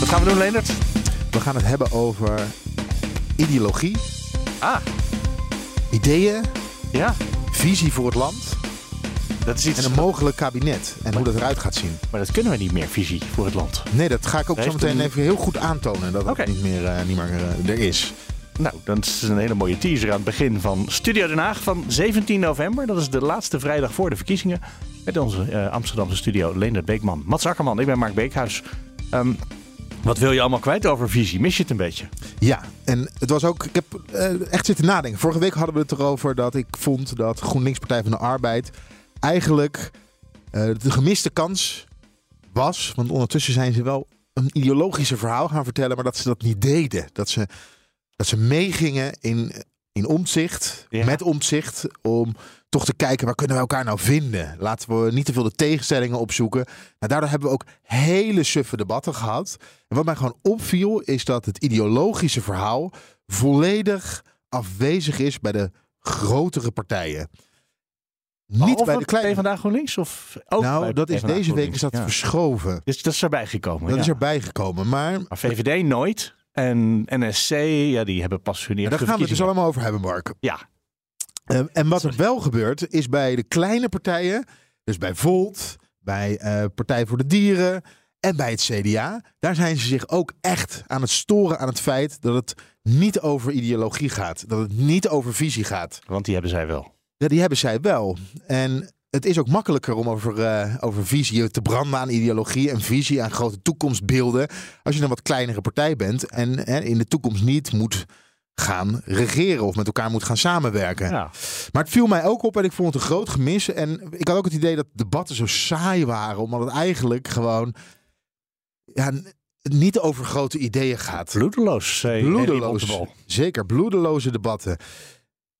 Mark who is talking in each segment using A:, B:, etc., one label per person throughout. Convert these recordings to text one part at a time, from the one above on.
A: Wat gaan we doen, Leendert?
B: We gaan het hebben over ideologie,
A: Ah,
B: ideeën,
A: ja.
B: visie voor het land
A: Dat is iets...
B: en een mogelijk kabinet. En hoe dat eruit gaat zien.
A: Maar dat kunnen we niet meer, visie voor het land.
B: Nee, dat ga ik ook zo meteen
A: een-
B: even heel goed aantonen. Dat het niet meer, eh, niet meer eh, er is.
A: Nou, dat is een hele mooie teaser aan het begin van Studio Den Haag van 17 november. Dat is de laatste vrijdag voor de verkiezingen. Met onze eh, Amsterdamse studio Leendert Beekman. Mats Akkerman, ik ben Mark Beekhuis. Ehm, wat wil je allemaal kwijt over visie? Mis je het een beetje?
B: Ja, en het was ook. Ik heb eh, echt zitten nadenken. Vorige week hadden we het erover dat ik vond dat GroenLinks Partij van de Arbeid eigenlijk eh, de gemiste kans was. Want ondertussen zijn ze wel een ideologische verhaal gaan vertellen, maar dat ze dat niet deden. Dat ze, dat ze meegingen in, in omzicht,
A: Ja.
B: met omzicht, om toch te kijken waar kunnen we elkaar nou vinden. Laten we niet te veel de tegenstellingen opzoeken. Nou, daardoor hebben we ook hele suffe debatten gehad. En wat mij gewoon opviel, is dat het ideologische verhaal volledig afwezig is bij de grotere partijen. Niet bij de kleine.
A: vandaag GroenLinks? Of ook
B: Nou, dat is deze week is dat?
A: Ja.
B: verschoven.
A: Dus dat is erbij gekomen.
B: Dat
A: ja.
B: is erbij gekomen. Maar
A: Maar VVD nooit. En NSC, ja, die hebben pas hun
B: daar gaan we het dus allemaal over hebben, Mark.
A: Ja,
B: Eh, en wat er wel gebeurt, is bij de kleine partijen, dus bij Volt, bij eh, Partij voor de Dieren en bij het CDA, daar zijn ze zich ook echt aan het storen aan het feit dat het niet over ideologie gaat. Dat het niet over visie gaat.
A: want die hebben zij wel.
B: Ja, die hebben zij wel. En het is ook makkelijker om over, eh, over visie te branden aan ideologie en visie aan grote toekomstbeelden. Als je een wat kleinere partij bent en hè, in de toekomst niet moet gaan regeren of met elkaar moet gaan samenwerken.
A: Ja.
B: Maar het viel mij ook op en ik vond het een groot gemis. En ik had ook het idee dat debatten zo saai waren, omdat het eigenlijk gewoon ja, niet over grote ideeën gaat.
A: Bloedeloos, zei Henry
B: Bloedeloos. Zeker, bloedeloze debatten.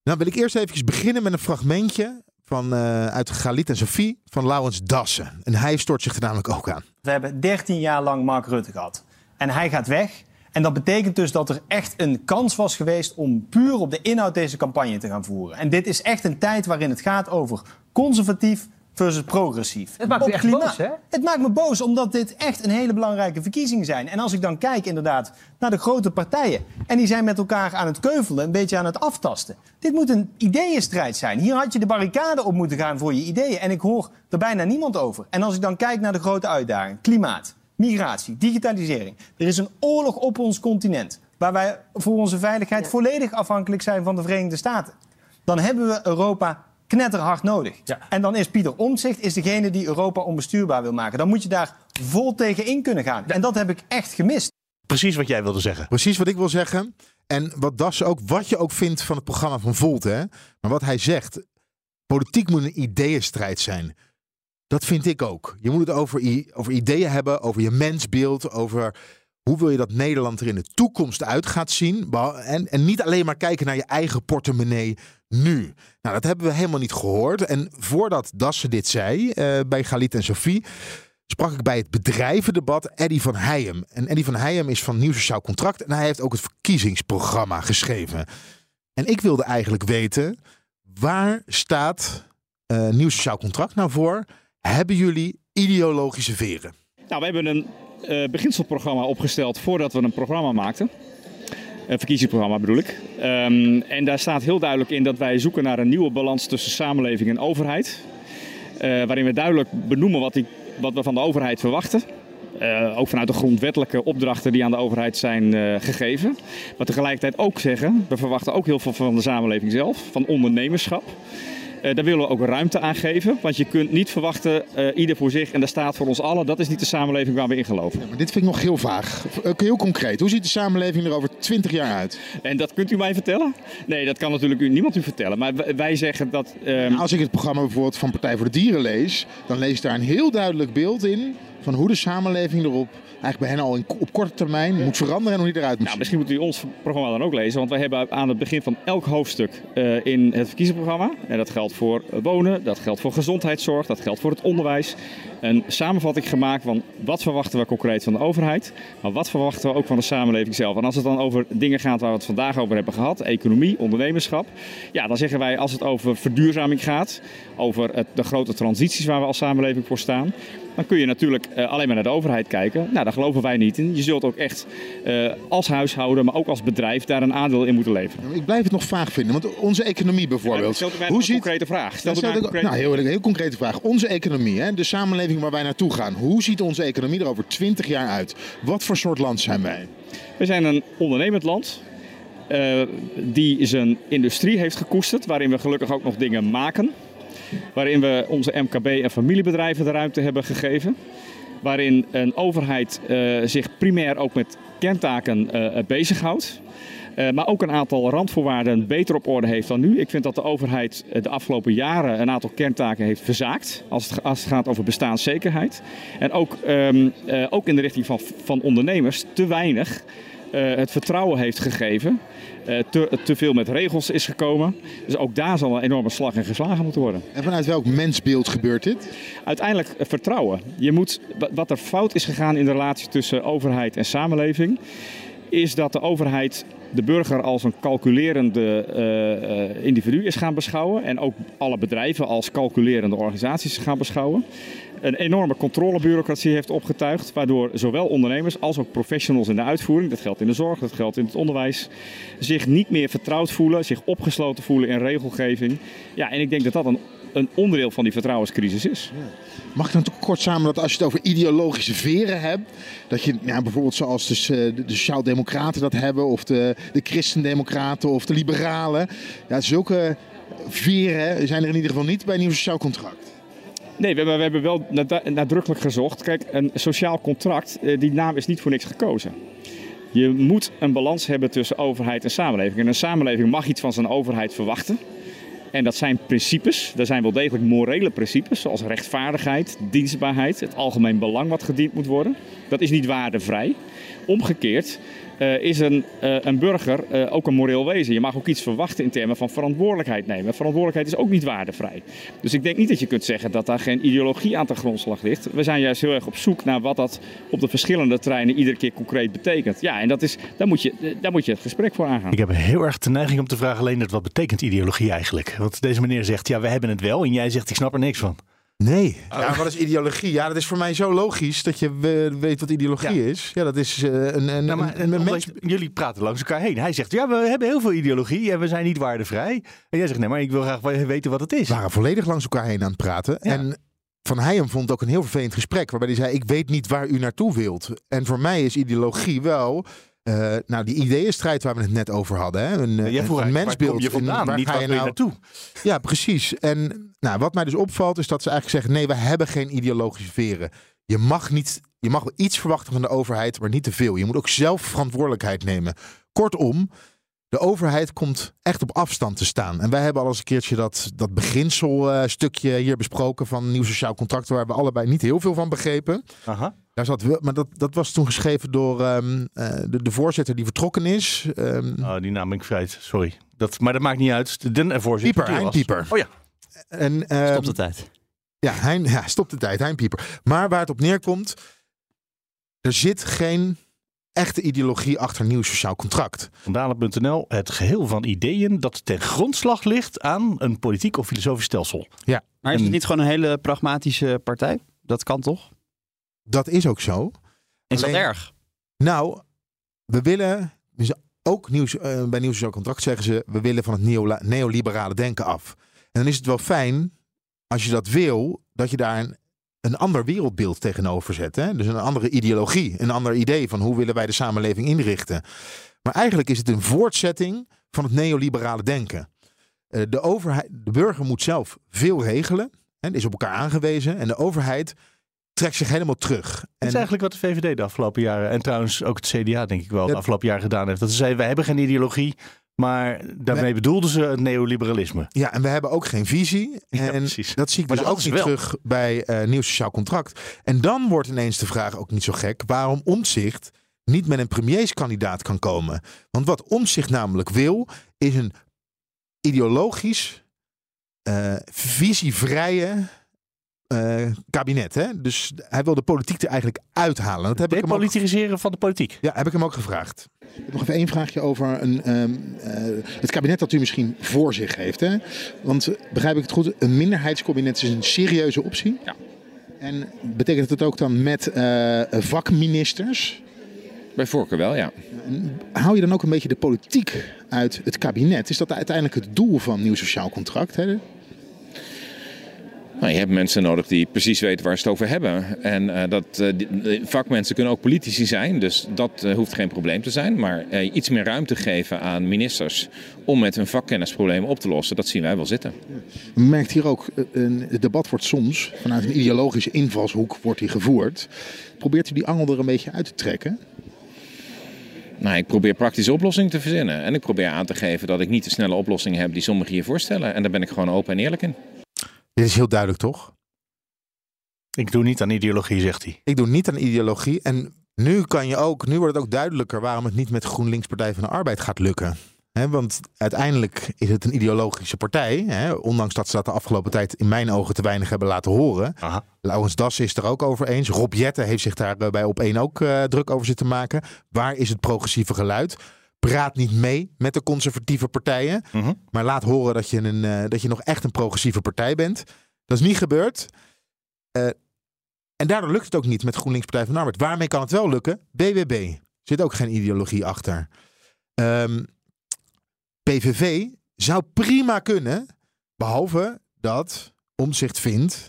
B: Nou wil ik eerst even beginnen met een fragmentje van, eh, uit Galit en Sophie van Laurens Dassen. En hij stort zich er namelijk ook aan.
C: We hebben 13 jaar lang Mark Rutte gehad. En hij gaat weg. En dat betekent dus dat er echt een kans was geweest om puur op de inhoud deze campagne te gaan voeren. En dit is echt een tijd waarin het gaat over conservatief versus progressief.
D: Het maakt
C: Op
D: echt boos, hè?
C: Het maakt me boos, omdat dit echt een hele belangrijke verkiezingen zijn. En als ik dan kijk inderdaad naar de grote partijen... en die zijn met elkaar aan het keuvelen, een beetje aan het aftasten. Dit moet een ideeënstrijd zijn. Hier had je de barricade op moeten gaan voor je ideeën. En ik hoor er bijna niemand over. En als ik dan kijk naar de grote uitdagingen... klimaat, migratie, digitalisering. Er is een oorlog op ons continent... waar wij voor onze veiligheid volledig afhankelijk zijn van de Verenigde Staten. Dan hebben we Europa knetterhard nodig.
A: Ja.
C: En dan is Pieter Omtzigt is degene die Europa onbestuurbaar wil maken. Dan moet je daar vol tegen in kunnen gaan. En dat heb ik echt gemist.
A: Precies wat jij wilde zeggen.
B: Precies wat ik wil zeggen. En wat Dassen ook, wat je ook vindt van het programma van Volt, hè. Maar wat hij zegt, politiek moet een ideeënstrijd zijn. Dat vind ik ook. Je moet het over, over ideeën hebben, over je mensbeeld, over hoe wil je dat Nederland er in de toekomst uit gaat zien. En, en niet alleen maar kijken naar je eigen portemonnee nu. Nou, dat hebben we helemaal niet gehoord. En voordat Dassen dit zei, eh, bij Galit en Sophie, sprak ik bij het bedrijvendebat Eddy van Heijem. En Eddy van Heijem is van Nieuw Sociaal Contract en hij heeft ook het verkiezingsprogramma geschreven. En ik wilde eigenlijk weten, waar staat eh, Nieuw Sociaal Contract nou voor? Hebben jullie ideologische veren?
E: Nou, we hebben een eh, beginselprogramma opgesteld voordat we een programma maakten. Een verkiezingsprogramma bedoel ik. Ehm, en daar staat heel duidelijk in dat wij zoeken naar een nieuwe balans tussen samenleving en overheid. Eh, waarin we duidelijk benoemen wat, die, wat we van de overheid verwachten. Eh, ook vanuit de grondwettelijke opdrachten die aan de overheid zijn eh, gegeven. Maar tegelijkertijd ook zeggen, we verwachten ook heel veel van de samenleving zelf, van ondernemerschap. Eh, daar willen we ook ruimte aan geven. Want je kunt niet verwachten, eh, ieder voor zich en de staat voor ons allen. Dat is niet de samenleving waar we in geloven.
B: Maar dit vind ik nog heel vaag. Ook heel concreet. Hoe ziet de samenleving er over 20 jaar uit?
E: En dat kunt u mij vertellen? Nee, dat kan natuurlijk u, niemand u vertellen. Maar wij- wij zeggen dat... ehm,
B: Als ik het programma bijvoorbeeld van Partij voor de Dieren lees, dan lees ik daar een heel duidelijk beeld in van hoe de samenleving erop eigenlijk bij hen al in, op korte termijn moet veranderen en hoe die eruit moet
E: Nou, misschien moet u ons programma dan ook lezen, want wij hebben aan het begin van elk hoofdstuk uh, in het verkiezingsprogramma, en dat geldt voor wonen, dat geldt voor gezondheidszorg, dat geldt voor het onderwijs, een samenvatting gemaakt van wat verwachten we concreet van de overheid, maar wat verwachten we ook van de samenleving zelf. En als het dan over dingen gaat waar we het vandaag over hebben gehad, economie, ondernemerschap, ja, dan zeggen wij als het over verduurzaming gaat, over het, de grote transities waar we als samenleving voor staan, dan kun je natuurlijk uh, alleen maar naar de overheid kijken. Nou, daar geloven wij niet in. Je zult ook echt uh, als huishouden, maar ook als bedrijf daar een aandeel in moeten leveren.
B: Ik blijf het nog vaag vinden, want onze economie bijvoorbeeld.
E: Ja, Hoe een ziet... concrete vraag. Stel
B: ja,
E: een
B: concrete... Nou, heel, heel concrete vraag. Onze economie, hè, de samenleving waar wij naartoe gaan. Hoe ziet onze economie er over 20 jaar uit? Wat voor soort land zijn wij?
E: We zijn een ondernemend land. Uh, die zijn industrie heeft gekoesterd, waarin we gelukkig ook nog dingen maken. Waarin we onze MKB en familiebedrijven de ruimte hebben gegeven. Waarin een overheid uh, zich primair ook met kerntaken uh, bezighoudt. Uh, maar ook een aantal randvoorwaarden beter op orde heeft dan nu. Ik vind dat de overheid de afgelopen jaren een aantal kerntaken heeft verzaakt. Als het, als het gaat over bestaanszekerheid. En ook, um, uh, ook in de richting van, van ondernemers te weinig uh, het vertrouwen heeft gegeven. Uh, te, te, veel met regels is gekomen. Dus ook daar zal een enorme slag in geslagen moeten worden.
B: En vanuit welk mensbeeld gebeurt dit?
E: Uiteindelijk uh, vertrouwen. Je moet, wat er fout is gegaan in de relatie tussen overheid en samenleving, is dat de overheid de burger als een calculerende uh, individu is gaan beschouwen. En ook alle bedrijven als calculerende organisaties gaan beschouwen. Een enorme controlebureaucratie heeft opgetuigd. Waardoor zowel ondernemers als ook professionals in de uitvoering, dat geldt in de zorg, dat geldt in het onderwijs, zich niet meer vertrouwd voelen, zich opgesloten voelen in regelgeving. Ja, en ik denk dat dat een, een onderdeel van die vertrouwenscrisis is.
B: Ja. Mag ik dan toch kort samen dat als je het over ideologische veren hebt, dat je ja, bijvoorbeeld zoals dus, uh, de, de Sociaal-Democraten dat hebben, of de, de Christendemocraten of de Liberalen, ja, zulke veren zijn er in ieder geval niet bij een nieuw sociaal contract.
E: Nee, we, we hebben wel nadrukkelijk gezocht. Kijk, een sociaal contract, die naam is niet voor niks gekozen. Je moet een balans hebben tussen overheid en samenleving. En een samenleving mag iets van zijn overheid verwachten. En dat zijn principes. Er zijn wel degelijk morele principes, zoals rechtvaardigheid, dienstbaarheid, het algemeen belang wat gediend moet worden. Dat is niet waardevrij. Omgekeerd uh, is een, uh, een burger uh, ook een moreel wezen. Je mag ook iets verwachten in termen van verantwoordelijkheid nemen. Verantwoordelijkheid is ook niet waardevrij. Dus ik denk niet dat je kunt zeggen dat daar geen ideologie aan de grondslag ligt. We zijn juist heel erg op zoek naar wat dat op de verschillende terreinen iedere keer concreet betekent. Ja, en dat is, daar, moet je, daar moet je het gesprek voor aangaan.
A: Ik heb heel erg de neiging om te vragen, alleen wat betekent ideologie eigenlijk? Want deze meneer zegt, ja, we hebben het wel. En jij zegt, ik snap er niks van.
B: Nee. Ja, wat is ideologie? Ja, dat is voor mij zo logisch dat je weet wat ideologie ja. is. Ja, dat is uh, een, een,
A: nou, maar, een, een mens... Jullie praten langs elkaar heen. Hij zegt, ja, we hebben heel veel ideologie en we zijn niet waardevrij. En jij zegt, nee, maar ik wil graag weten wat het is.
B: We waren volledig langs elkaar heen aan het praten. Ja. En Van Heijem vond het ook een heel vervelend gesprek. Waarbij hij zei, ik weet niet waar u naartoe wilt. En voor mij is ideologie wel... Uh, nou, die ideeënstrijd waar we het net over hadden. Hè? Een,
A: ja, een, een mensbeeld.
B: je
A: vandaan,
B: waar
A: niet
B: ga je
A: nou... naartoe.
B: Ja, precies. En nou, wat mij dus opvalt is dat ze eigenlijk zeggen... nee, we hebben geen ideologische veren. Je mag, niet, je mag wel iets verwachten van de overheid, maar niet te veel. Je moet ook zelf verantwoordelijkheid nemen. Kortom, de overheid komt echt op afstand te staan. En wij hebben al eens een keertje dat, dat beginselstukje uh, hier besproken van nieuw sociaal contract, waar we allebei niet heel veel van begrepen.
A: Aha.
B: Daar zat wel, maar dat, dat was toen geschreven door um, uh, de, de voorzitter die vertrokken is. Um,
A: oh, die naam ben ik kwijt, sorry. Dat, maar dat maakt niet uit. De voorzitter.
B: Pieper, Hein Pieper.
A: Oh ja.
B: En,
D: um, stop de tijd.
B: Ja, hein, ja, stop de tijd, Hein Pieper. Maar waar het op neerkomt, er zit geen echte ideologie achter nieuw sociaal contract.
A: Vandalen.nl, het geheel van ideeën dat ten grondslag ligt aan een politiek of filosofisch stelsel.
B: Ja.
D: Maar is het niet gewoon een hele pragmatische partij? Dat kan toch?
B: Dat is ook zo.
D: Is Alleen, dat erg?
B: Nou, we willen, dus ook nieuws, uh, bij nieuw sociaal contract zeggen ze, we willen van het neo, neoliberale denken af. En dan is het wel fijn, als je dat wil, dat je daar een een ander wereldbeeld tegenover zetten. Hè? Dus een andere ideologie, een ander idee van hoe willen wij de samenleving inrichten. Maar eigenlijk is het een voortzetting van het neoliberale denken. Uh, de, overheid, de burger moet zelf veel regelen, hè, is op elkaar aangewezen. En de overheid trekt zich helemaal terug.
A: Dat is eigenlijk wat de VVD de afgelopen jaren, en trouwens ook het CDA denk ik wel, de afgelopen jaren gedaan heeft. Dat ze zeiden, wij hebben geen ideologie, Maar daarmee bedoelden ze het neoliberalisme.
B: Ja, en we hebben ook geen visie. En dat zie ik
A: Maar
B: dus ook niet
A: wel.
B: terug bij eh nieuw sociaal contract. En dan wordt ineens de vraag ook niet zo gek waarom Omtzigt niet met een premierskandidaat kan komen. Want wat Omtzigt namelijk wil, is een ideologisch, eh, visievrije eh, kabinet. Hè? Dus hij wil de politiek er eigenlijk uithalen. Dat heb ik hem ook
A: van de politiek.
B: ja, heb ik hem ook gevraagd.
F: Ik heb nog even één vraagje over een, ehm, eh, het kabinet dat u misschien voor zich heeft. Hè? Want begrijp ik het goed, een minderheidskabinet is een serieuze optie.
E: Ja.
F: En betekent het ook dan met eh, vakministers?
G: Bij voorkeur wel, ja.
F: Hou je dan ook een beetje de politiek uit het kabinet? Is dat uiteindelijk het doel van nieuw sociaal contract? Hè?
G: Nou, je hebt mensen nodig die precies weten waar ze het over hebben. En eh, dat, eh, vakmensen kunnen ook politici zijn, dus dat eh, hoeft geen probleem te zijn. Maar iets meer ruimte geven aan ministers om met hun vakkennisproblemen op te lossen, dat zien wij wel zitten.
F: Je merkt hier ook, een, het debat wordt soms vanuit een ideologische invalshoek wordt die gevoerd. Probeert u die angel er een beetje uit te trekken?
G: Nou, ik probeer praktische oplossingen te verzinnen. En ik probeer aan te geven dat ik niet de snelle oplossingen heb die sommigen hier voorstellen. En daar ben ik gewoon open en eerlijk in.
B: Dit is heel duidelijk, toch?
A: Ik doe niet aan ideologie, zegt hij.
B: Ik doe niet aan ideologie. En nu kan je ook, nu wordt het ook duidelijker waarom het niet met GroenLinks Partij van de Arbeid gaat lukken. Want uiteindelijk is het een ideologische partij. Ondanks dat ze dat de afgelopen tijd in mijn ogen te weinig hebben laten horen.
A: Aha.
B: Laurens Das is er ook over eens. Rob Jetten heeft zich daar bij op één ook eh, druk over zitten maken. Waar is het progressieve geluid? Praat niet mee met de conservatieve partijen.
A: Mhm.
B: Maar laat horen dat je, een, eh, dat je nog echt een progressieve partij bent. Dat is niet gebeurd. Eh, en daardoor lukt het ook niet met GroenLinks Partij van de Arbeid. Waarmee kan het wel lukken? BBB. Zit ook geen ideologie achter. Ehm, PVV zou prima kunnen. Behalve dat Omzicht vindt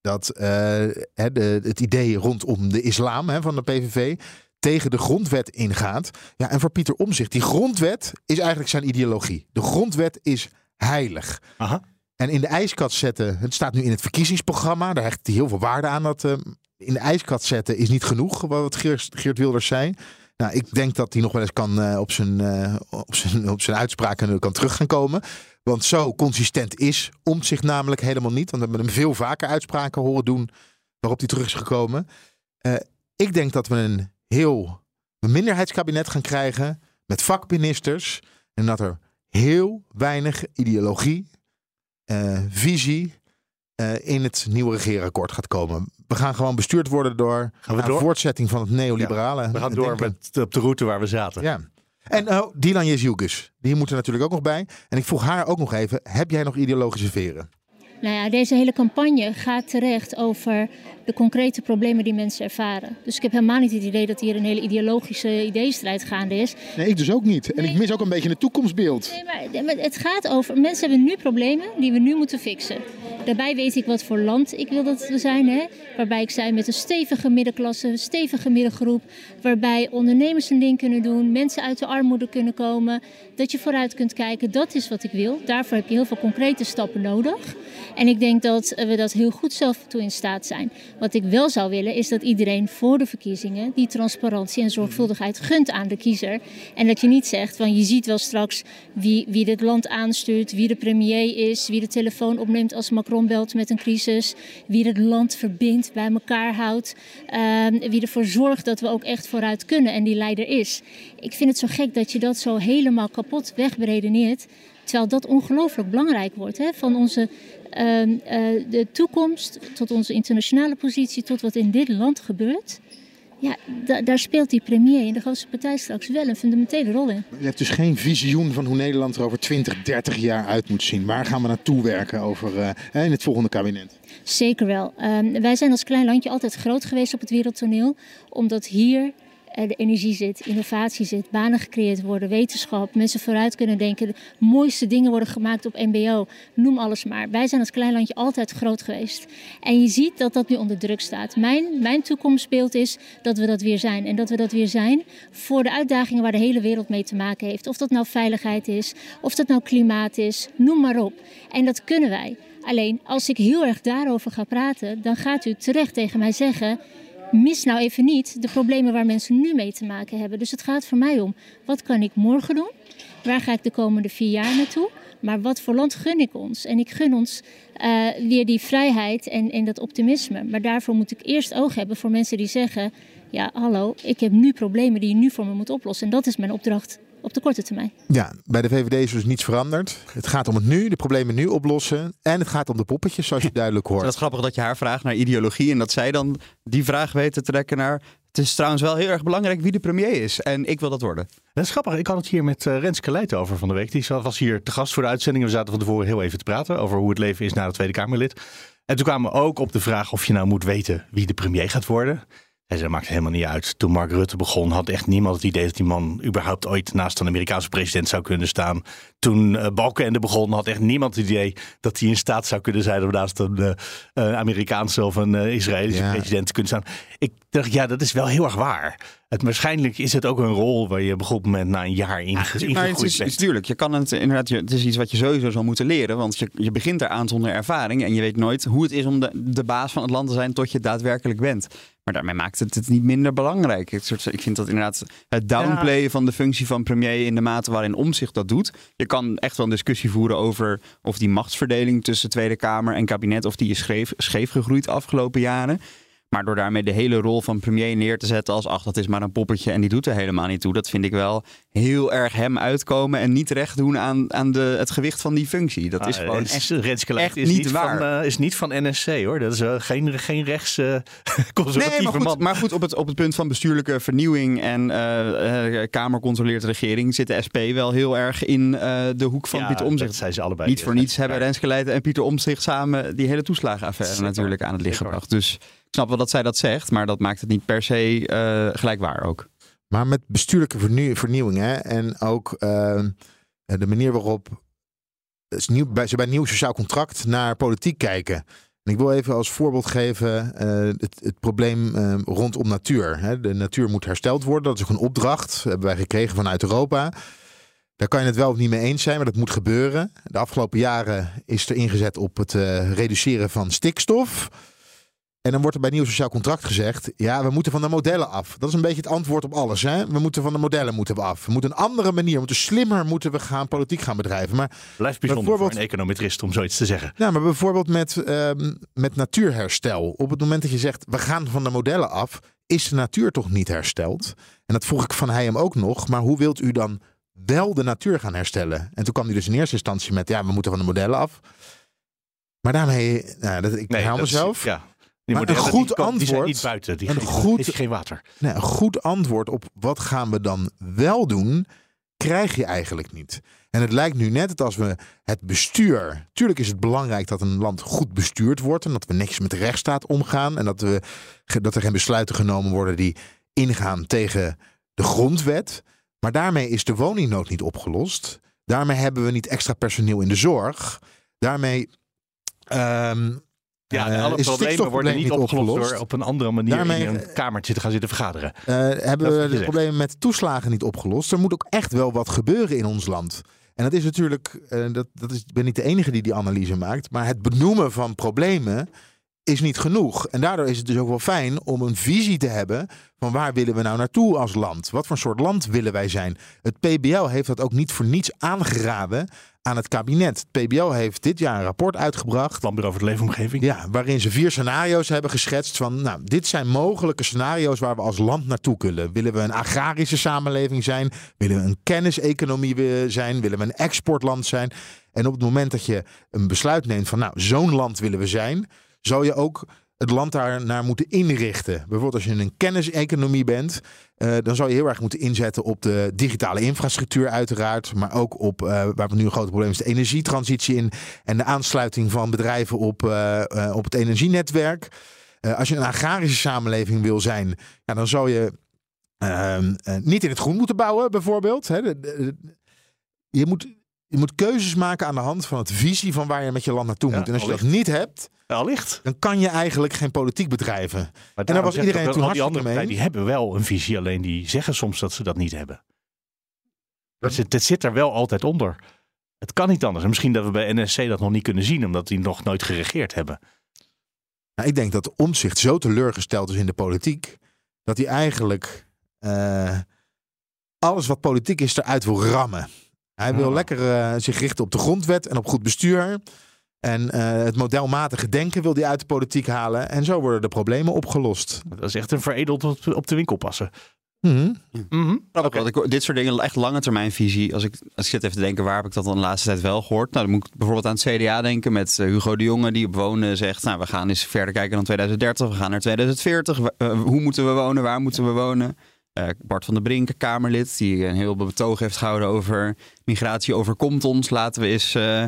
B: dat eh, het idee rondom de islam hè, van de PVV tegen de grondwet ingaat. Ja, en voor Pieter Omzicht, die grondwet is eigenlijk zijn ideologie. De grondwet is heilig.
A: Aha.
B: En in de ijskast zetten, het staat nu in het verkiezingsprogramma, daar hecht hij heel veel waarde aan. Dat eh, in de ijskast zetten is niet genoeg, wat Geert, Geert Wilders zei. Nou, ik denk dat hij nog wel eens kan eh, op, zijn, eh, op, zijn, op zijn uitspraken kan terug gaan komen. Want zo consistent is Omtzigt namelijk helemaal niet. Want we hebben hem veel vaker uitspraken horen doen waarop hij terug is gekomen. Eh, ik denk dat we een heel minderheidskabinet gaan krijgen met vakministers. En dat er heel weinig ideologie, eh, visie eh, in het nieuwe regeerakkoord gaat komen. We gaan gewoon bestuurd worden door een
A: door?
B: voortzetting van het neoliberale.
A: We gaan door
B: denken.
A: met, op de route waar we zaten.
B: Ja. En oh, Dylan Jezielkes, die moet er natuurlijk ook nog bij. En ik vroeg haar ook nog even, heb jij nog ideologische veren?
H: Nou ja, deze hele campagne gaat terecht over de concrete problemen die mensen ervaren. Dus ik heb helemaal niet het idee dat hier een hele ideologische ideeënstrijd gaande is.
F: Nee, ik dus ook niet. En ik mis ook een beetje het toekomstbeeld.
H: Nee, maar, het gaat over, mensen hebben nu problemen die we nu moeten fixen. Daarbij weet ik wat voor land ik wil dat we zijn. Hè? Waarbij ik zijn met een stevige middenklasse, een stevige middengroep. Waarbij ondernemers een ding kunnen doen, mensen uit de armoede kunnen komen. Dat je vooruit kunt kijken, dat is wat ik wil. Daarvoor heb je heel veel concrete stappen nodig. En ik denk dat we dat heel goed zelf toe in staat zijn. Wat ik wel zou willen is dat iedereen voor de verkiezingen die transparantie en zorgvuldigheid gunt aan de kiezer. En dat je niet zegt van je ziet wel straks wie, wie dit land aanstuurt, wie de premier is, wie de telefoon opneemt als Macron belt met een crisis, wie het land verbindt, bij elkaar houdt, ehm, wie ervoor zorgt dat we ook echt vooruit kunnen en die leider is. Ik vind het zo gek dat je dat zo helemaal kapot wegberedeneert. Terwijl dat ongelooflijk belangrijk wordt. Hè? Van onze de toekomst tot onze internationale positie, tot wat in dit land gebeurt. Ja, da- daar speelt die premier in de grootste partij straks wel een fundamentele rol in.
F: Je hebt dus geen visioen van hoe Nederland er over 20, 30 jaar uit moet zien. Waar gaan we naartoe werken over, eh, in het volgende kabinet?
H: Zeker wel. Ehm, wij zijn als klein landje altijd groot geweest op het wereldtoneel, omdat hier eh, de energie zit, innovatie zit, banen gecreëerd worden, wetenschap, mensen vooruit kunnen denken, de mooiste dingen worden gemaakt op MBO, noem alles maar. Wij zijn als klein landje altijd groot geweest. En je ziet dat dat nu onder druk staat. Mijn, mijn toekomstbeeld is dat we dat weer zijn. En dat we dat weer zijn voor de uitdagingen waar de hele wereld mee te maken heeft. Of dat nou veiligheid is, of dat nou klimaat is, noem maar op. En dat kunnen wij. Alleen als ik heel erg daarover ga praten, dan gaat u terecht tegen mij zeggen. Mis nou even niet de problemen waar mensen nu mee te maken hebben. Dus het gaat voor mij om wat kan ik morgen doen waar ga ik de komende vier jaar naartoe? Maar wat voor land gun ik ons? En ik gun ons uh, weer die vrijheid en, en dat optimisme. Maar daarvoor moet ik eerst oog hebben voor mensen die zeggen: Ja, hallo, ik heb nu problemen die je nu voor me moet oplossen. En dat is mijn opdracht op de korte termijn.
B: Ja, bij de VVD is dus niets veranderd. Het gaat om het nu, de problemen nu oplossen. En het gaat om de poppetjes, zoals je duidelijk hoort.
D: Het is grappig dat je haar vraagt naar ideologie en dat zij dan die vraag weet te trekken naar... Het is trouwens wel heel erg belangrijk wie de premier is. En ik wil dat worden.
A: Dat is grappig. Ik had het hier met uh, Renske Leijt over van de week. Die was hier te gast voor de uitzending. We zaten van tevoren heel even te praten over hoe het leven is na de Tweede Kamerlid. En toen kwamen we ook op de vraag of je nou moet weten wie de premier gaat worden. Hij zei, dat maakt helemaal niet uit. Toen Mark Rutte begon, had echt niemand het idee dat die man überhaupt ooit naast een Amerikaanse president zou kunnen staan. Toen uh, Balkenende begon, had echt niemand het idee dat hij in staat zou kunnen zijn om naast een uh, Amerikaanse of een uh, Israëlische president te kunnen staan. Ik dacht, ja, dat is wel heel erg waar. Het, waarschijnlijk is het ook een rol waar je op een goed moment na een jaar in, ja, ingegroeid
D: het is,
A: bent.
D: Tuurlijk, je kan het inderdaad, het is iets wat je sowieso zal moeten leren. Want je, je begint eraan zonder ervaring en je weet nooit hoe het is om de, de baas van het land te zijn tot je daadwerkelijk bent. Maar daarmee maakt het het niet minder belangrijk. Ik, ik vind dat inderdaad het downplayen ja. van de functie van premier in de mate waarin Omzicht dat doet. Je kan echt wel een discussie voeren over of die machtsverdeling tussen Tweede Kamer en kabinet, of die is scheef, scheef gegroeid de afgelopen jaren. Maar door daarmee de hele rol van premier neer te zetten als ach, dat is maar een poppetje en die doet er helemaal niet toe. Dat vind ik wel heel erg hem uitkomen en niet recht doen aan, aan de, het gewicht van die functie. Dat is
A: Ah,
D: gewoon echt,
A: is
D: niet waar.
A: Van, eh, is niet van NSC hoor. Dat is eh, geen, geen rechts eh, conservatieve
D: Nee, maar goed,
A: man.
D: maar goed op, het, op het punt van bestuurlijke vernieuwing en Kamer controleert regering zit de SP wel heel erg in de hoek van
A: Ja,
D: Pieter
A: dat
D: Omzicht.
A: zijn ze allebei.
D: Niet voor
A: Ja.
D: niets hebben Renske Leijten en Pieter Omtzigt samen die hele toeslagenaffaire natuurlijk aan het licht gebracht. Dus ik snap wel dat zij dat zegt, maar dat maakt het niet per se eh, gelijk waar ook.
B: Maar met bestuurlijke vernieu- vernieuwing hè, en ook eh, de manier waarop is nieuw, bij, ze bij een nieuw sociaal contract naar politiek kijken. En ik wil even als voorbeeld geven eh, het, het probleem eh, rondom natuur. Hè. De natuur moet hersteld worden. Dat is ook een opdracht. Dat hebben wij gekregen vanuit Europa. Daar kan je het wel of niet mee eens zijn, maar dat moet gebeuren. De afgelopen jaren is er ingezet op het eh, reduceren van stikstof. En dan wordt er bij nieuw sociaal contract gezegd: ja, we moeten van de modellen af. Dat is een beetje het antwoord op alles. Hè? We moeten van de modellen moeten we af. We moeten een andere manier, we moeten slimmer moeten we gaan politiek gaan bedrijven. Maar
A: Blijft bijzonder voor
B: bijvoorbeeld-
A: een econometrist om zoiets te zeggen.
B: nou, maar bijvoorbeeld met, ehm, met natuurherstel. Op het moment dat je zegt, we gaan van de modellen af, is de natuur toch niet hersteld? En dat vroeg ik van hij hem ook nog. Maar hoe wilt u dan wel de natuur gaan herstellen? En toen kwam hij dus in eerste instantie met, ja, we moeten van de modellen af. Maar daarmee, nou, dat, ik herhaal
A: dat is-
B: mezelf.
A: Ja. Die
B: Maar een goed
A: die, komen- die zijn
B: antwoord-
A: niet buiten. Die
B: een goed-
A: geen water.
B: Nee, een goed antwoord op wat gaan we dan wel doen, krijg je eigenlijk niet. En het lijkt nu net als we het bestuur. Tuurlijk is het belangrijk dat een land goed bestuurd wordt. En dat we netjes met de rechtsstaat omgaan. En dat, we, dat er geen besluiten genomen worden die ingaan tegen de grondwet. Maar daarmee is de woningnood niet opgelost. Daarmee hebben we niet extra personeel in de zorg. Daarmee. ehm,
A: Ja,
B: eh,
A: en alle problemen worden
B: stikstofprobleem
A: niet opgelost, door op een andere manier
B: Daarmee-
A: in een kamertje te gaan zitten vergaderen.
B: Eh, hebben
A: Dat
B: we de problemen met toeslagen niet opgelost. Er moet ook echt wel wat gebeuren in ons land. En dat is natuurlijk, eh, dat, dat is, ik ben niet de enige die die analyse maakt. Maar het benoemen van problemen is niet genoeg. En daardoor is het dus ook wel fijn om een visie te hebben van waar willen we nou naartoe als land? Wat voor soort land willen wij zijn? Het PBL heeft dat ook niet voor niets aangeraden aan het kabinet. Het PBL heeft dit jaar een rapport uitgebracht.
A: Planbureau over de leefomgeving.
B: Ja, waarin ze vier scenario's hebben geschetst van, nou, dit zijn mogelijke scenario's waar we als land naartoe kunnen. Willen we een agrarische samenleving zijn? Willen we een kenniseconomie zijn? Willen we een exportland zijn? En op het moment dat je een besluit neemt van, nou, zo'n land willen we zijn, zou je ook het land daar naar moeten inrichten. Bijvoorbeeld als je een kenniseconomie bent, eh, dan zou je heel erg moeten inzetten op de digitale infrastructuur uiteraard, maar ook op, eh, waar we nu een groot probleem is, de energietransitie in en de aansluiting van bedrijven op, eh, op het energienetwerk. Als je een agrarische samenleving wil zijn, ja, dan zou je ehm, eh, niet in het groen moeten bouwen, bijvoorbeeld. Hè. Je, moet, je moet keuzes maken aan de hand van het visie van waar je met je land naartoe
A: Ja,
B: moet. En als je dat niet hebt,
A: Allicht.
B: dan kan je eigenlijk geen politiek bedrijven.
A: Maar
B: daar was iedereen toen
A: al die andere partijen die hebben wel een visie, alleen die zeggen soms dat ze dat niet hebben. Dat zit, dat zit er wel altijd onder. Het kan niet anders. En misschien dat we bij NSC dat nog niet kunnen zien, omdat die nog nooit geregeerd hebben.
B: Nou, ik denk dat Omtzigt zo teleurgesteld is in de politiek, dat hij eigenlijk eh, alles wat politiek is eruit wil rammen. Hij wil
A: Ja.
B: lekker eh, zich richten op de grondwet en op goed bestuur. En eh, het modelmatige denken wil hij uit de politiek halen. En zo worden de problemen opgelost.
A: Dat is echt een veredeld op, op de winkel passen.
B: Mhm.
A: Mhm.
D: Grappig, want ik, dit soort dingen, echt lange termijn visie. Als ik, als ik zit even te denken, waar heb ik dat dan de laatste tijd wel gehoord? Nou, dan moet ik bijvoorbeeld aan het CDA denken met eh, Hugo de Jonge, die op wonen zegt, nou, we gaan eens verder kijken dan 2030, we gaan naar 2040. We- eh, hoe moeten we wonen, waar moeten we wonen? Eh, Bart van der Brink, Kamerlid, die een heel betoog heeft gehouden over migratie overkomt ons. Laten we eens eh,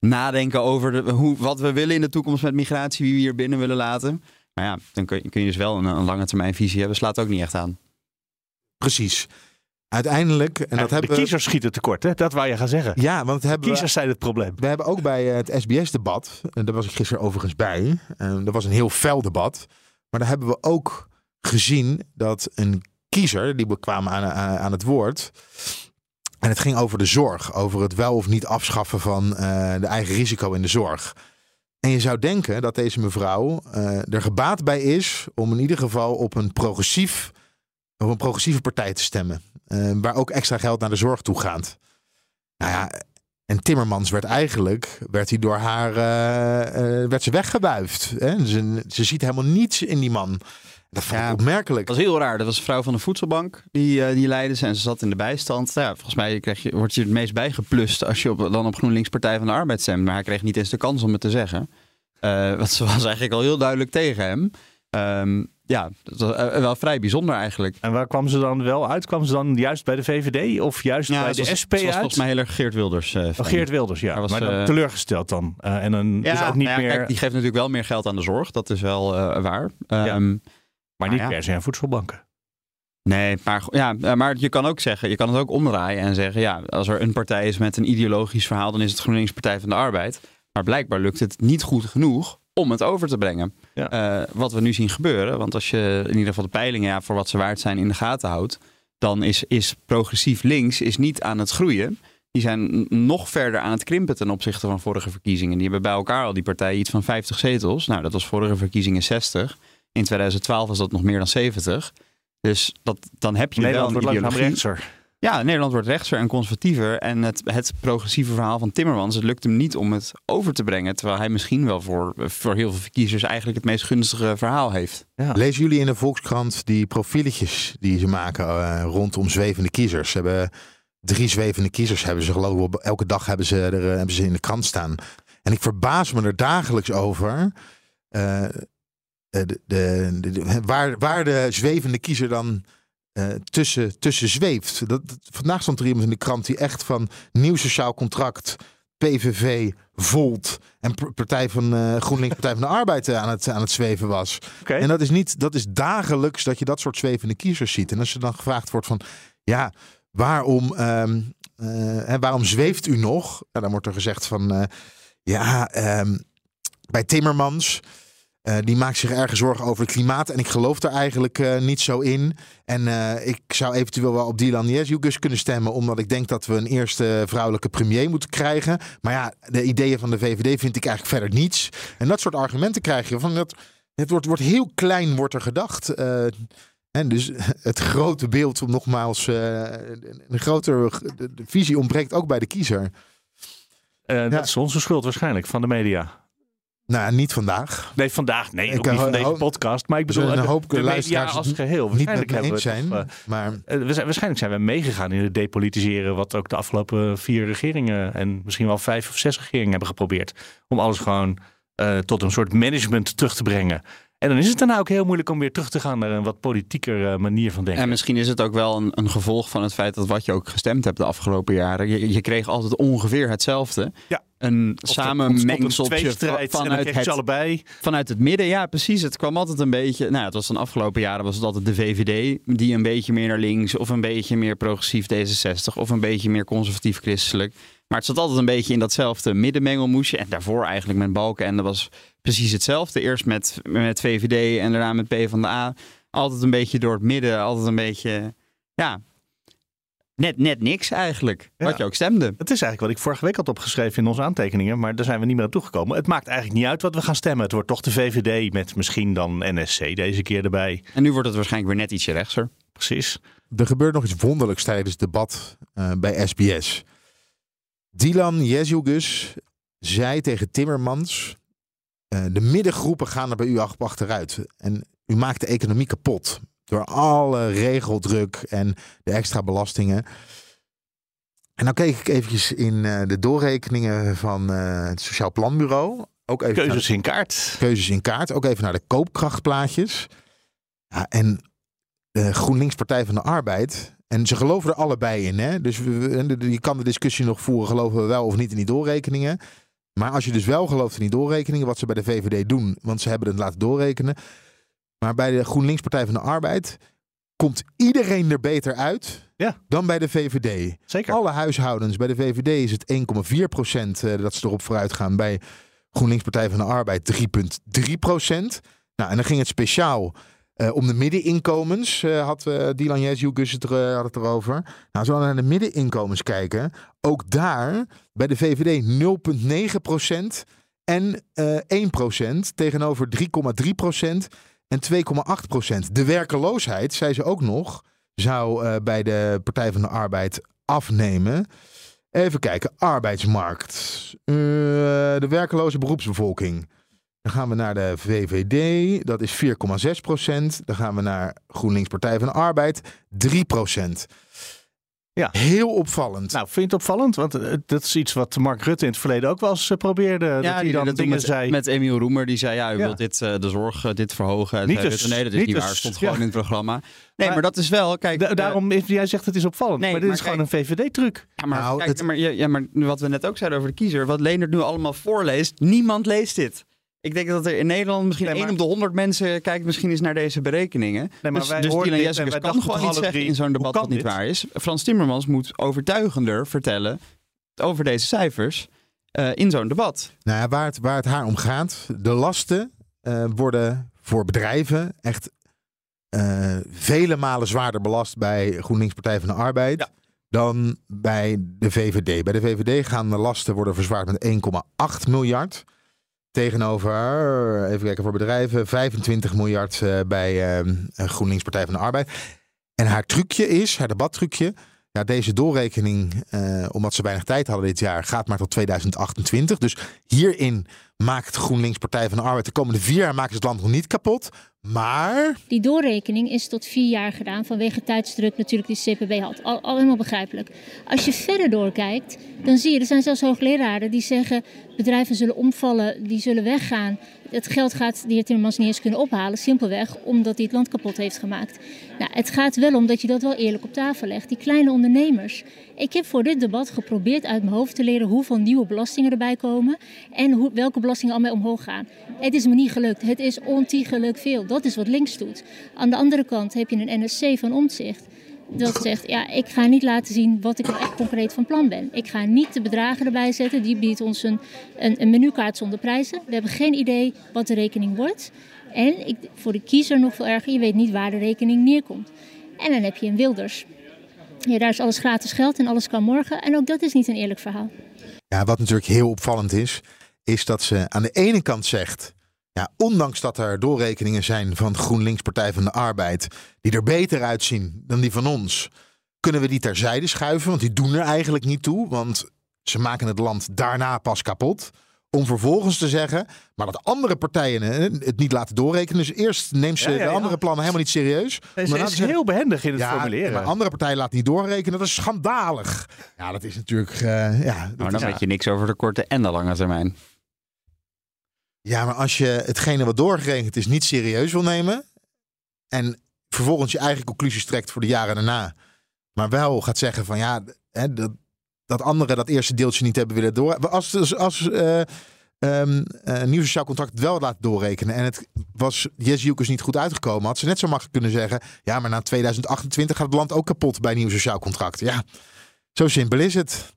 D: nadenken over de, hoe, wat we willen in de toekomst met migratie, wie we hier binnen willen laten. Maar ja, dan kun je, kun je dus wel een, een lange termijn visie hebben. Slaat ook niet echt aan.
B: Precies. Uiteindelijk, en dat
A: de
B: hebben we...
A: kiezers schieten tekort, hè? dat wou je gaan zeggen.
B: Ja, want het hebben we...
A: Kiezers zijn het probleem.
B: We hebben ook bij eh, het SBS-debat, en daar was ik gisteren overigens bij, en dat was een heel fel debat, maar daar hebben we ook gezien dat een kiezer, die kwamen aan, aan, het woord, en het ging over de zorg, over het wel of niet afschaffen van eh, de eigen risico in de zorg. En je zou denken dat deze mevrouw eh, er gebaat bij is om in ieder geval op een progressief, op een progressieve partij te stemmen, eh, waar ook extra geld naar de zorg toe gaat. Nou ja, en Timmermans werd eigenlijk, werd hij door haar, werd ze weggewuifd. Hè? Ze ziet helemaal niets in die man. Dat vond ik
D: Ja.
B: opmerkelijk.
D: Dat was heel raar. Dat was een vrouw van de voedselbank. Die, eh, die leidde ze en ze zat in de bijstand. Ja, volgens mij krijg je, word je het meest bijgeplust als je op, dan op GroenLinks Partij van de Arbeid stemt. Maar hij kreeg niet eens de kans om het te zeggen. Eh want ze was eigenlijk al heel duidelijk tegen hem. Ehm, ja, dat was eh, wel vrij bijzonder eigenlijk.
A: En waar kwam ze dan wel uit? Kwam ze dan juist bij de VVD of juist
D: Ja,
A: bij de
D: was,
A: SP
D: was
A: uit?
D: volgens mij heel erg Geert Wilders. eh,
A: Oh. Geert Wilders, ja.
D: Hij was,
A: maar dan teleurgesteld dan. Eh, en dan
D: Ja,
A: dus ook niet
D: nou ja,
A: meer,
D: kijk, die geeft natuurlijk wel meer geld aan de zorg. Dat is wel eh, waar.
A: Ja. Maar niet
D: ja.
A: per se aan voedselbanken.
D: Nee, maar, ja, eh, maar je kan ook zeggen, je kan het ook omdraaien en zeggen, ja, als er een partij is met een ideologisch verhaal, dan is het GroenLinks Partij van de Arbeid. Maar blijkbaar lukt het niet goed genoeg om het over te brengen.
A: Ja.
D: Eh, wat we nu zien gebeuren, want als je in ieder geval de peilingen ja, voor wat ze waard zijn in de gaten houdt, dan is, is progressief links is niet aan het groeien. Die zijn nog verder aan het krimpen ten opzichte van vorige verkiezingen. Die hebben bij elkaar al die partijen iets van 50 zetels. Nou, dat was vorige verkiezingen 60. In 2012 was dat nog meer dan 70. Dus dat, dan heb je
A: Nederland
D: wel
A: wordt
D: een ideologie.
A: rechtser.
D: Ja, Nederland wordt rechtser en conservatiever. En het, het progressieve verhaal van Timmermans, het lukt hem niet om het over te brengen. Terwijl hij misschien wel voor, voor heel veel verkiezers eigenlijk het meest gunstige verhaal heeft.
B: Lezen jullie in de Volkskrant die profieletjes die ze maken eh, rondom zwevende kiezers? Ze hebben drie zwevende kiezers, hebben ze geloof ik op- elke dag hebben ze, er, eh, hebben ze in de krant staan. En ik verbaas me er dagelijks over eh, de, de, waar, waar de zwevende kiezer dan eh, tussen, tussen zweeft. Dat, vandaag stond er iemand in de krant die echt van nieuw sociaal contract, PVV, Volt en Partij van eh, GroenLinks, Partij van de Arbeid eh, aan het, aan het zweven was. En dat is niet, dat is dagelijks dat je dat soort zwevende kiezers ziet. En als er dan gevraagd wordt van, ja, waarom, ehm, eh, hè, waarom zweeft u nog? Nou, dan wordt er gezegd van, eh, ja, ehm, bij Timmermans. Eh, die maakt zich erg zorgen over het klimaat. En ik geloof daar eigenlijk eh, niet zo in. En eh, ik zou eventueel wel op Dylan Jezus kunnen stemmen. Omdat ik denk dat we een eerste vrouwelijke premier moeten krijgen. Maar ja, de ideeën van de VVD vind ik eigenlijk verder niets. En dat soort argumenten krijg je. Van dat, het wordt, wordt heel klein, wordt er gedacht. En dus het grote beeld, om nogmaals, een grotere de- de visie ontbreekt ook bij de kiezer.
A: Dat is onze schuld waarschijnlijk van de media.
B: Nou, niet vandaag.
A: Nee, vandaag. Nee,
B: Ik
A: ook niet van deze podcast. Maar ik bedoel,
B: een
A: de-
B: hoop
A: de media
B: luisteraars
A: als geheel.
B: Niet
A: Waarschijnlijk
B: me
A: hebben we
B: zijn.
A: toch, eh,
B: maar
A: Eh, we zijn, waarschijnlijk zijn we meegegaan in het depolitiseren, wat ook de afgelopen vier regeringen en misschien wel vijf of zes regeringen hebben geprobeerd. Om alles gewoon eh, tot een soort management terug te brengen. En dan is het daarna ook heel moeilijk om weer terug te gaan naar een wat politieker eh, manier van denken.
D: En misschien is het ook wel een, een gevolg van het feit dat wat je ook gestemd hebt de afgelopen jaren. Je, je kreeg altijd ongeveer hetzelfde.
A: Ja.
D: Een samenmengseltje
A: dan
D: vanuit het,
A: allebei.
D: vanuit het midden. Ja, precies. Het kwam altijd een beetje. Nou, het was de afgelopen jaren was het altijd de VVD die een beetje meer naar links of een beetje meer progressief D66 of een beetje meer conservatief christelijk. Maar het zat altijd een beetje in datzelfde middenmengelmoesje. En daarvoor eigenlijk met Balken. En dat was precies hetzelfde. Eerst met, met VVD en daarna met PvdA. Altijd een beetje door het midden. Altijd een beetje, ja, net, net niks eigenlijk.
A: Ja.
D: Wat je ook stemde.
A: Het is eigenlijk wat ik vorige week had opgeschreven in onze aantekeningen, maar daar zijn we niet meer aan toegekomen. Het maakt eigenlijk niet uit wat we gaan stemmen. Het wordt toch de VVD met misschien dan NSC deze keer erbij.
D: En nu wordt het waarschijnlijk weer net ietsje rechtser.
A: Precies.
B: er gebeurt nog iets wonderlijks tijdens het debat eh, bij SBS. Dylan Jezielgus zei tegen Timmermans... eh, de middengroepen gaan er bij u ach- achteruit. En u maakt de economie kapot. Door alle regeldruk en de extra belastingen. En dan keek ik eventjes in eh, de doorrekeningen van eh, het Sociaal Planbureau. Ook even de-
A: Keuzes in kaart.
B: keuzes in kaart. Ook even naar de koopkrachtplaatjes. Ja, en de GroenLinks Partij van de Arbeid. En ze geloven er allebei in. Hè? Dus we- je kan de discussie nog voeren. Geloven we wel of niet in die doorrekeningen. Maar als je dus wel gelooft in die doorrekeningen. Wat ze bij de VVD doen. Want ze hebben het laten doorrekenen. Maar bij de GroenLinks Partij van de Arbeid. Komt iedereen er beter uit
A: Ja.
B: dan bij de VVD.
A: Zeker.
B: Alle huishoudens. Bij de VVD is het 1,4 procent eh, dat ze erop vooruit gaan. Bij GroenLinks Partij van de Arbeid 3,3 procent. Nou, en dan ging het speciaal eh, om de middeninkomens. eh, had uh, Dylan Jezielgus het, had het erover. Nou, als we naar de middeninkomens kijken. Ook daar bij de VVD 0,9 procent en eh 1 procent. Tegenover 3,3 procent en 2,8 procent. De werkeloosheid, zei ze ook nog, zou bij de Partij van de Arbeid afnemen. Even kijken, arbeidsmarkt. De werkeloze beroepsbevolking. Dan gaan we naar de VVD, dat is 4,6 procent. Dan gaan we naar GroenLinks Partij van de Arbeid, 3 procent.
A: Ja.
B: Heel opvallend.
A: Nou, vind je het opvallend? Want eh, dat is iets wat Mark Rutte in het verleden ook wel eens eh, probeerde. dat hij
D: die
A: dan
D: dat
A: dingen
D: met,
A: zei.
D: met Emiel Roemer, die zei: Ja, u
A: Ja.
D: wilt dit, eh, de zorg, dit verhogen. En
A: Niet
D: zei
A: dus-
D: Rutte, nee, dat is
A: niet
D: niet, waar.
A: dus-
D: Het stond
A: ja.
D: gewoon in het programma. Nee,
A: Maar-
D: maar, dat is wel. Kijk,
A: Da- daarom, is, jij zegt het is opvallend.
D: Nee,
A: maar dit
D: maar
A: is gewoon een VVD-truc.
D: Ja, maar,
B: Nou,
D: kijk,
B: het-
D: maar, ja, ja, maar wat we net ook zeiden over de kiezer, wat Leendert nu allemaal voorleest, niemand leest dit. Ik denk dat er in Nederland misschien
A: Nee, maar-
D: 1 op de 100 mensen kijkt misschien eens naar deze berekeningen.
A: Nee, maar
D: dus
A: wij
D: dus Dylan
A: wij
D: kan
A: dachten
D: gewoon
A: toch
D: niet zeggen
A: drie,
D: in zo'n debat wat niet
A: dit?
D: waar is. Frans Timmermans moet overtuigender vertellen over deze cijfers eh, in zo'n debat.
B: Nou ja, waar, het, waar het haar om gaat, de lasten eh, worden voor bedrijven echt eh, vele malen zwaarder belast bij GroenLinks Partij van de Arbeid
A: Ja.
B: dan bij de VVD. Bij de VVD gaan de lasten worden verzwaard met 1,8 miljard. Tegenover, even kijken voor bedrijven, 25 miljard eh, bij eh, GroenLinks Partij van de Arbeid. En haar trucje is, haar debattrucje, ja, deze doorrekening, eh, omdat ze weinig tijd hadden dit jaar, gaat maar tot 2028. Dus hierin maakt GroenLinks Partij van de Arbeid de komende vier jaar maken ze het land nog niet kapot. Maar
H: Die doorrekening is tot vier jaar gedaan vanwege tijdsdruk natuurlijk die CPB had. Al, al helemaal begrijpelijk. Als je verder doorkijkt, dan zie je, er zijn zelfs hoogleraren die zeggen bedrijven zullen omvallen, die zullen weggaan. Het geld gaat de heer Timmermans niet eens kunnen ophalen, simpelweg omdat hij het land kapot heeft gemaakt. Nou, het gaat wel om dat je dat wel eerlijk op tafel legt. Die kleine ondernemers. Ik heb voor dit debat geprobeerd uit mijn hoofd te leren hoeveel nieuwe belastingen erbij komen en hoe, welke belastingen allemaal omhoog gaan. Het is me niet gelukt. Het is ontiegelijk veel. Dat is wat links doet. Aan de andere kant heb je een NSC van Omtzigt. Dat zegt, ja, ik ga niet laten zien wat ik nou echt concreet van plan ben. Ik ga niet de bedragen erbij zetten. Die biedt ons een, een, een menukaart zonder prijzen. We hebben geen idee wat de rekening wordt. En ik, voor de kiezer nog veel erger, je weet niet waar de rekening neerkomt. En dan heb je een Wilders. Daar is alles gratis geld en alles kan morgen. En ook dat is niet een eerlijk verhaal.
B: ja, wat natuurlijk heel opvallend is, is dat ze aan de ene kant zegt, ja, ondanks dat er doorrekeningen zijn van GroenLinks Partij van de Arbeid, die er beter uitzien dan die van ons, kunnen we die terzijde schuiven, want die doen er eigenlijk niet toe, want ze maken het land daarna pas kapot. Om vervolgens te zeggen, maar dat andere partijen het niet laten doorrekenen. Dus eerst neemt ze
A: Ja, ja,
B: de
A: ja.
B: andere plannen helemaal niet serieus.
A: Ze
B: Maar dan
A: is
B: zeggen-
A: heel behendig in het
B: ja,
A: formuleren.
B: maar andere partijen laten niet doorrekenen. Dat is schandalig. Ja, dat is natuurlijk. eh, ja, dat
D: Maar dan
B: is-
D: weet je niks over de korte en de lange termijn.
B: Ja, maar als je hetgene wat doorgerekend is niet serieus wil nemen. En vervolgens je eigen conclusies trekt voor de jaren daarna. Maar wel gaat zeggen van ja, hè, dat, dat anderen dat eerste deeltje niet hebben willen door. Als, als, als eh, ehm, een nieuw sociaal contract wel laat doorrekenen. En het was Jezielkus niet goed uitgekomen. Had ze net zo makkelijk kunnen zeggen. Ja, maar na 2028 gaat het land ook kapot bij nieuw sociaal contract. Ja, zo simpel is het.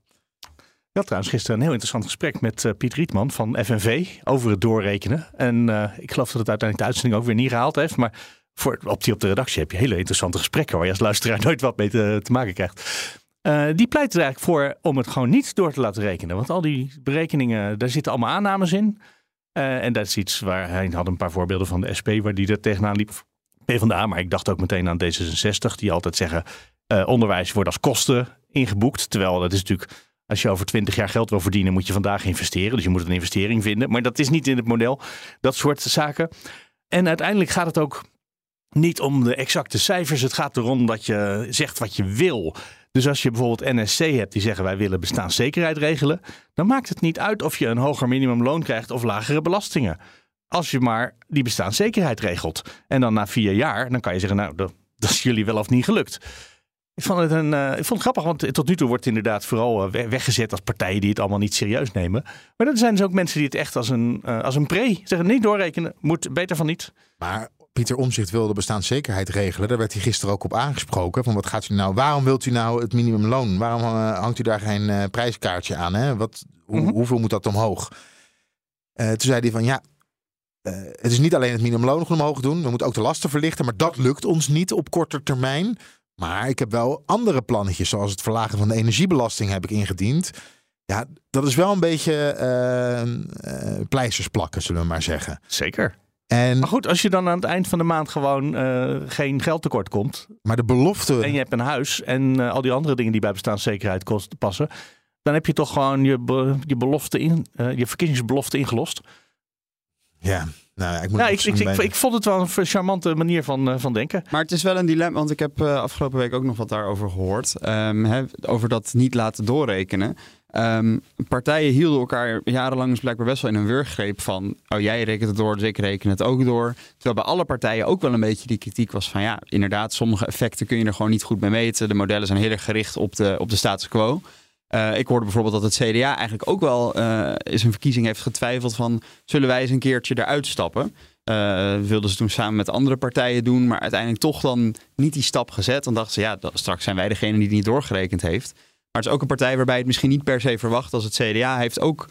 A: Had trouwens gisteren een heel interessant gesprek met eh, Piet Rietman van FNV over het doorrekenen. En eh, ik geloof dat het uiteindelijk de uitzending ook weer niet gehaald heeft. Maar voor, op, die, op de redactie heb je hele interessante gesprekken waar je als luisteraar nooit wat mee te, maken krijgt. Eh, die pleit er eigenlijk voor om het gewoon niet door te laten rekenen. Want al die berekeningen, daar zitten allemaal aannames in. En dat is iets waar hij had een paar voorbeelden van de SP waar die er tegenaan liep. PvdA, maar ik dacht ook meteen aan D66, die altijd zeggen: onderwijs wordt als kosten ingebouwd. Terwijl dat is natuurlijk Als je over 20 jaar geld wil verdienen, moet je vandaag investeren. Dus je moet een investering vinden. Maar dat is niet in het model. Dat soort zaken. En uiteindelijk gaat het ook niet om de exacte cijfers. Het gaat erom dat je zegt wat je wil. Dus als je bijvoorbeeld NSC hebt die zeggen wij willen bestaanszekerheid regelen, dan maakt het niet uit of je een hoger minimumloon krijgt of lagere belastingen. Als je maar die bestaanszekerheid regelt. En dan na vier jaar, dan kan je zeggen, nou, dat, dat is jullie wel of niet gelukt. Ik vond het, een, uh, ik vond het grappig, want tot nu toe wordt het inderdaad vooral uh, weggezet als partijen die het allemaal niet serieus nemen. Maar er zijn dus ook mensen die het echt als een, uh, als een pre zeggen: niet doorrekenen, moet beter van niet.
B: Maar Pieter Omzicht wilde bestaanszekerheid regelen. Daar werd hij gisteren ook op aangesproken. Van wat gaat u nou? Waarom wilt u nou het minimumloon? Waarom hangt u daar geen prijskaartje aan? Hè? Wat, hoe, mm -hmm. Hoeveel moet dat omhoog? toen zei hij van ja, het is niet alleen het minimumloon omhoog doen. We moeten ook de lasten verlichten. Maar dat lukt ons niet op korte termijn. Maar ik heb wel andere plannetjes. Zoals het verlagen van de energiebelasting heb ik ingediend. Ja, dat is wel een beetje uh, uh, pleisters plakken, zullen we maar zeggen.
A: Zeker.
B: En,
A: maar goed, als je dan aan het eind van de maand gewoon uh, geen geldtekort komt.
B: Maar de belofte.
A: En je hebt een huis en al die andere dingen die bij bestaanszekerheid kost, passen. Dan heb je toch gewoon je, be, je, belofte in, je verkiezingsbelofte ingelost.
B: Ja, nou, ik, moet
A: ja, ik, ik, ik, ik, vond het wel een charmante manier van, uh, van denken.
D: Maar het is wel een dilemma, want ik heb uh, afgelopen week ook nog wat daarover gehoord. Um, he, over dat niet laten doorrekenen. Um, partijen hielden elkaar jarenlang dus blijkbaar best wel in een wurggreep van... oh, jij rekent het door, dus ik reken het ook door. Terwijl bij alle partijen ook wel een beetje die kritiek was van... ja, inderdaad, sommige effecten kun je er gewoon niet goed mee meten. De modellen zijn heel erg gericht op de, op de status quo. Uh, ik hoorde bijvoorbeeld dat het CDA eigenlijk ook wel uh, in zijn verkiezing heeft getwijfeld van... zullen wij eens een keertje eruit stappen? Uh, wilden ze toen samen met andere partijen doen, maar uiteindelijk toch dan niet die stap gezet. Dan dachten ze, ja, dat, straks zijn wij degene die het niet doorgerekend heeft. Maar het is ook een partij waarbij het misschien niet per se verwacht als het CDA heeft ook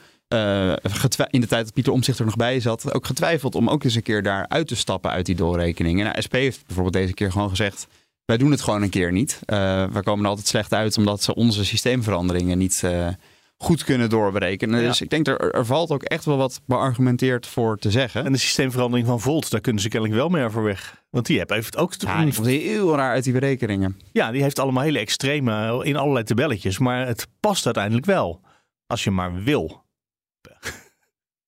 D: in de tijd dat Pieter Omtzigt er nog bij zat, ook getwijfeld om ook eens een keer daar uit te stappen uit die doorrekening. En nou, SP heeft bijvoorbeeld deze keer gewoon gezegd, wij doen het gewoon een keer niet. Uh, we komen er altijd slecht uit omdat ze onze systeemveranderingen niet uh, goed kunnen doorberekenen. Ja. Dus ik denk er, er valt ook echt wel wat beargumenteerd voor te zeggen.
A: En de systeemverandering van Volt, daar kunnen ze kennelijk wel mee over weg. Want die heeft ook...
D: Ja, die komt heel raar uit die berekeningen.
A: Ja, die heeft allemaal hele extreme in allerlei tabelletjes. Maar het past uiteindelijk wel. Als je maar wil.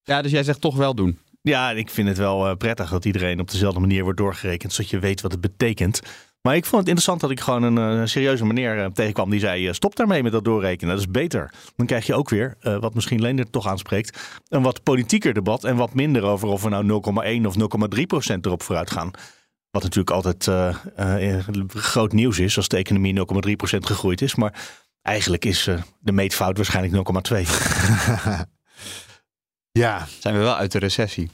D: Ja, dus jij zegt toch wel doen.
A: Ja, ik vind het wel prettig dat iedereen op dezelfde manier wordt doorgerekend. Zodat je weet wat het betekent. Maar ik vond het interessant dat ik gewoon een uh, serieuze meneer uh, tegenkwam die zei: uh, stop daarmee met dat doorrekenen. Dat is beter. Dan krijg je ook weer, wat misschien Leender toch aanspreekt, een wat politieker debat en wat minder over of we nou 0,1 of 0,3 procent erop vooruit gaan. Wat natuurlijk altijd groot nieuws is als de economie 0,3 procent gegroeid is. Maar eigenlijk is de meetfout waarschijnlijk 0,2.
B: ja.
D: Zijn we wel uit de recessie?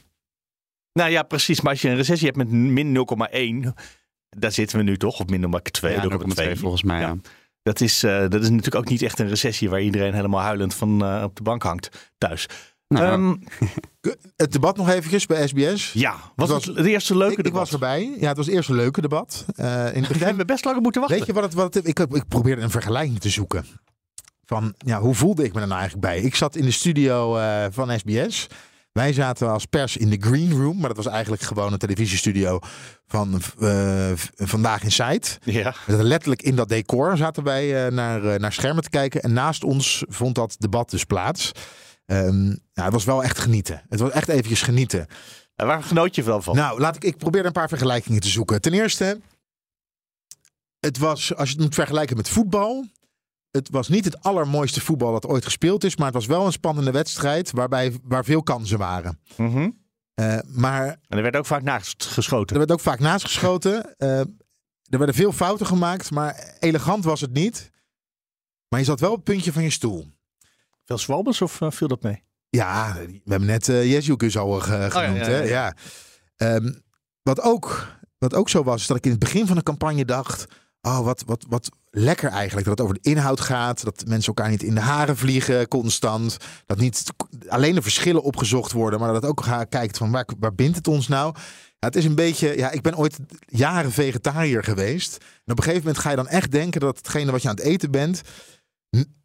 A: Nou ja, precies. Maar als je een recessie hebt met min 0,1 daar zitten we nu toch, of minder maar 2,
D: ja, 2 volgens mij. Ja. Ja.
A: Dat, is, uh, dat is natuurlijk ook niet echt een recessie waar iedereen helemaal huilend van uh, op de bank hangt thuis.
B: Nou, um, het debat nog eventjes bij SBS.
A: Ja, was het, was het eerste leuke
B: ik,
A: debat?
B: Ik was erbij. Ja, het was het eerste leuke debat. Uh, in het begin
A: hebben we best langer moeten wachten.
B: Weet je wat het, wat het, ik, ik probeerde een vergelijking te zoeken. Van, ja, hoe voelde ik me er nou eigenlijk bij? Ik zat in de studio uh, van SBS. Wij zaten als pers in de green room, maar dat was eigenlijk gewoon een televisiestudio van uh, Vandaag in Site.
A: Ja.
B: Letterlijk in dat decor zaten wij uh, naar, uh, naar schermen te kijken. En naast ons vond dat debat dus plaats. Um, nou, het was wel echt genieten. Het was echt eventjes genieten.
A: En waar genoot je wel van?
B: Nou, laat ik, ik probeer een paar vergelijkingen te zoeken. Ten eerste, het was, als je het moet vergelijken met voetbal, het was niet het allermooiste voetbal dat ooit gespeeld is. Maar het was wel een spannende wedstrijd waarbij, waar veel kansen waren.
A: Mm -hmm.
B: uh, maar,
A: en er werd ook vaak naast geschoten.
B: Er werd ook vaak naast geschoten. Uh, er werden veel fouten gemaakt, maar elegant was het niet. Maar je zat wel op het puntje van je stoel.
A: Veel zwalbers of uh, viel dat mee?
B: Ja, we hebben net uh, Jezus al genoemd. Oh, ja, ja, ja. ja. Um, wat, ook, wat ook zo was, is dat ik in het begin van de campagne dacht... Oh, wat, wat, wat lekker eigenlijk. Dat het over de inhoud gaat. Dat mensen elkaar niet in de haren vliegen constant. Dat niet alleen de verschillen opgezocht worden. Maar dat het ook kijkt van waar, waar bindt het ons nou? Het is een beetje... Ja, ik ben ooit jaren vegetariër geweest. En op een gegeven moment ga je dan echt denken dat hetgene wat je aan het eten bent...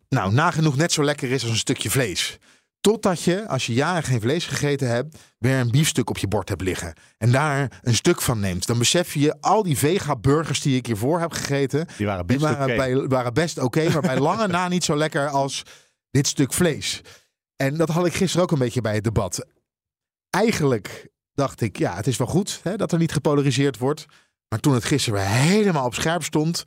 B: Nou, nagenoeg net zo lekker is als een stukje vlees. Totdat je, als je jaren geen vlees gegeten hebt, weer een biefstuk op je bord hebt liggen. En daar een stuk van neemt. Dan besef je, al die vega-burgers die ik hiervoor heb gegeten.
A: Die waren best oké.
B: bij, waren best oké, okay, maar bij lange na niet zo lekker als dit stuk vlees. En dat had ik gisteren ook een beetje bij het debat. Eigenlijk dacht ik, ja, het is wel goed hè, dat er niet gepolariseerd wordt. Maar toen het gisteren weer helemaal op scherp stond,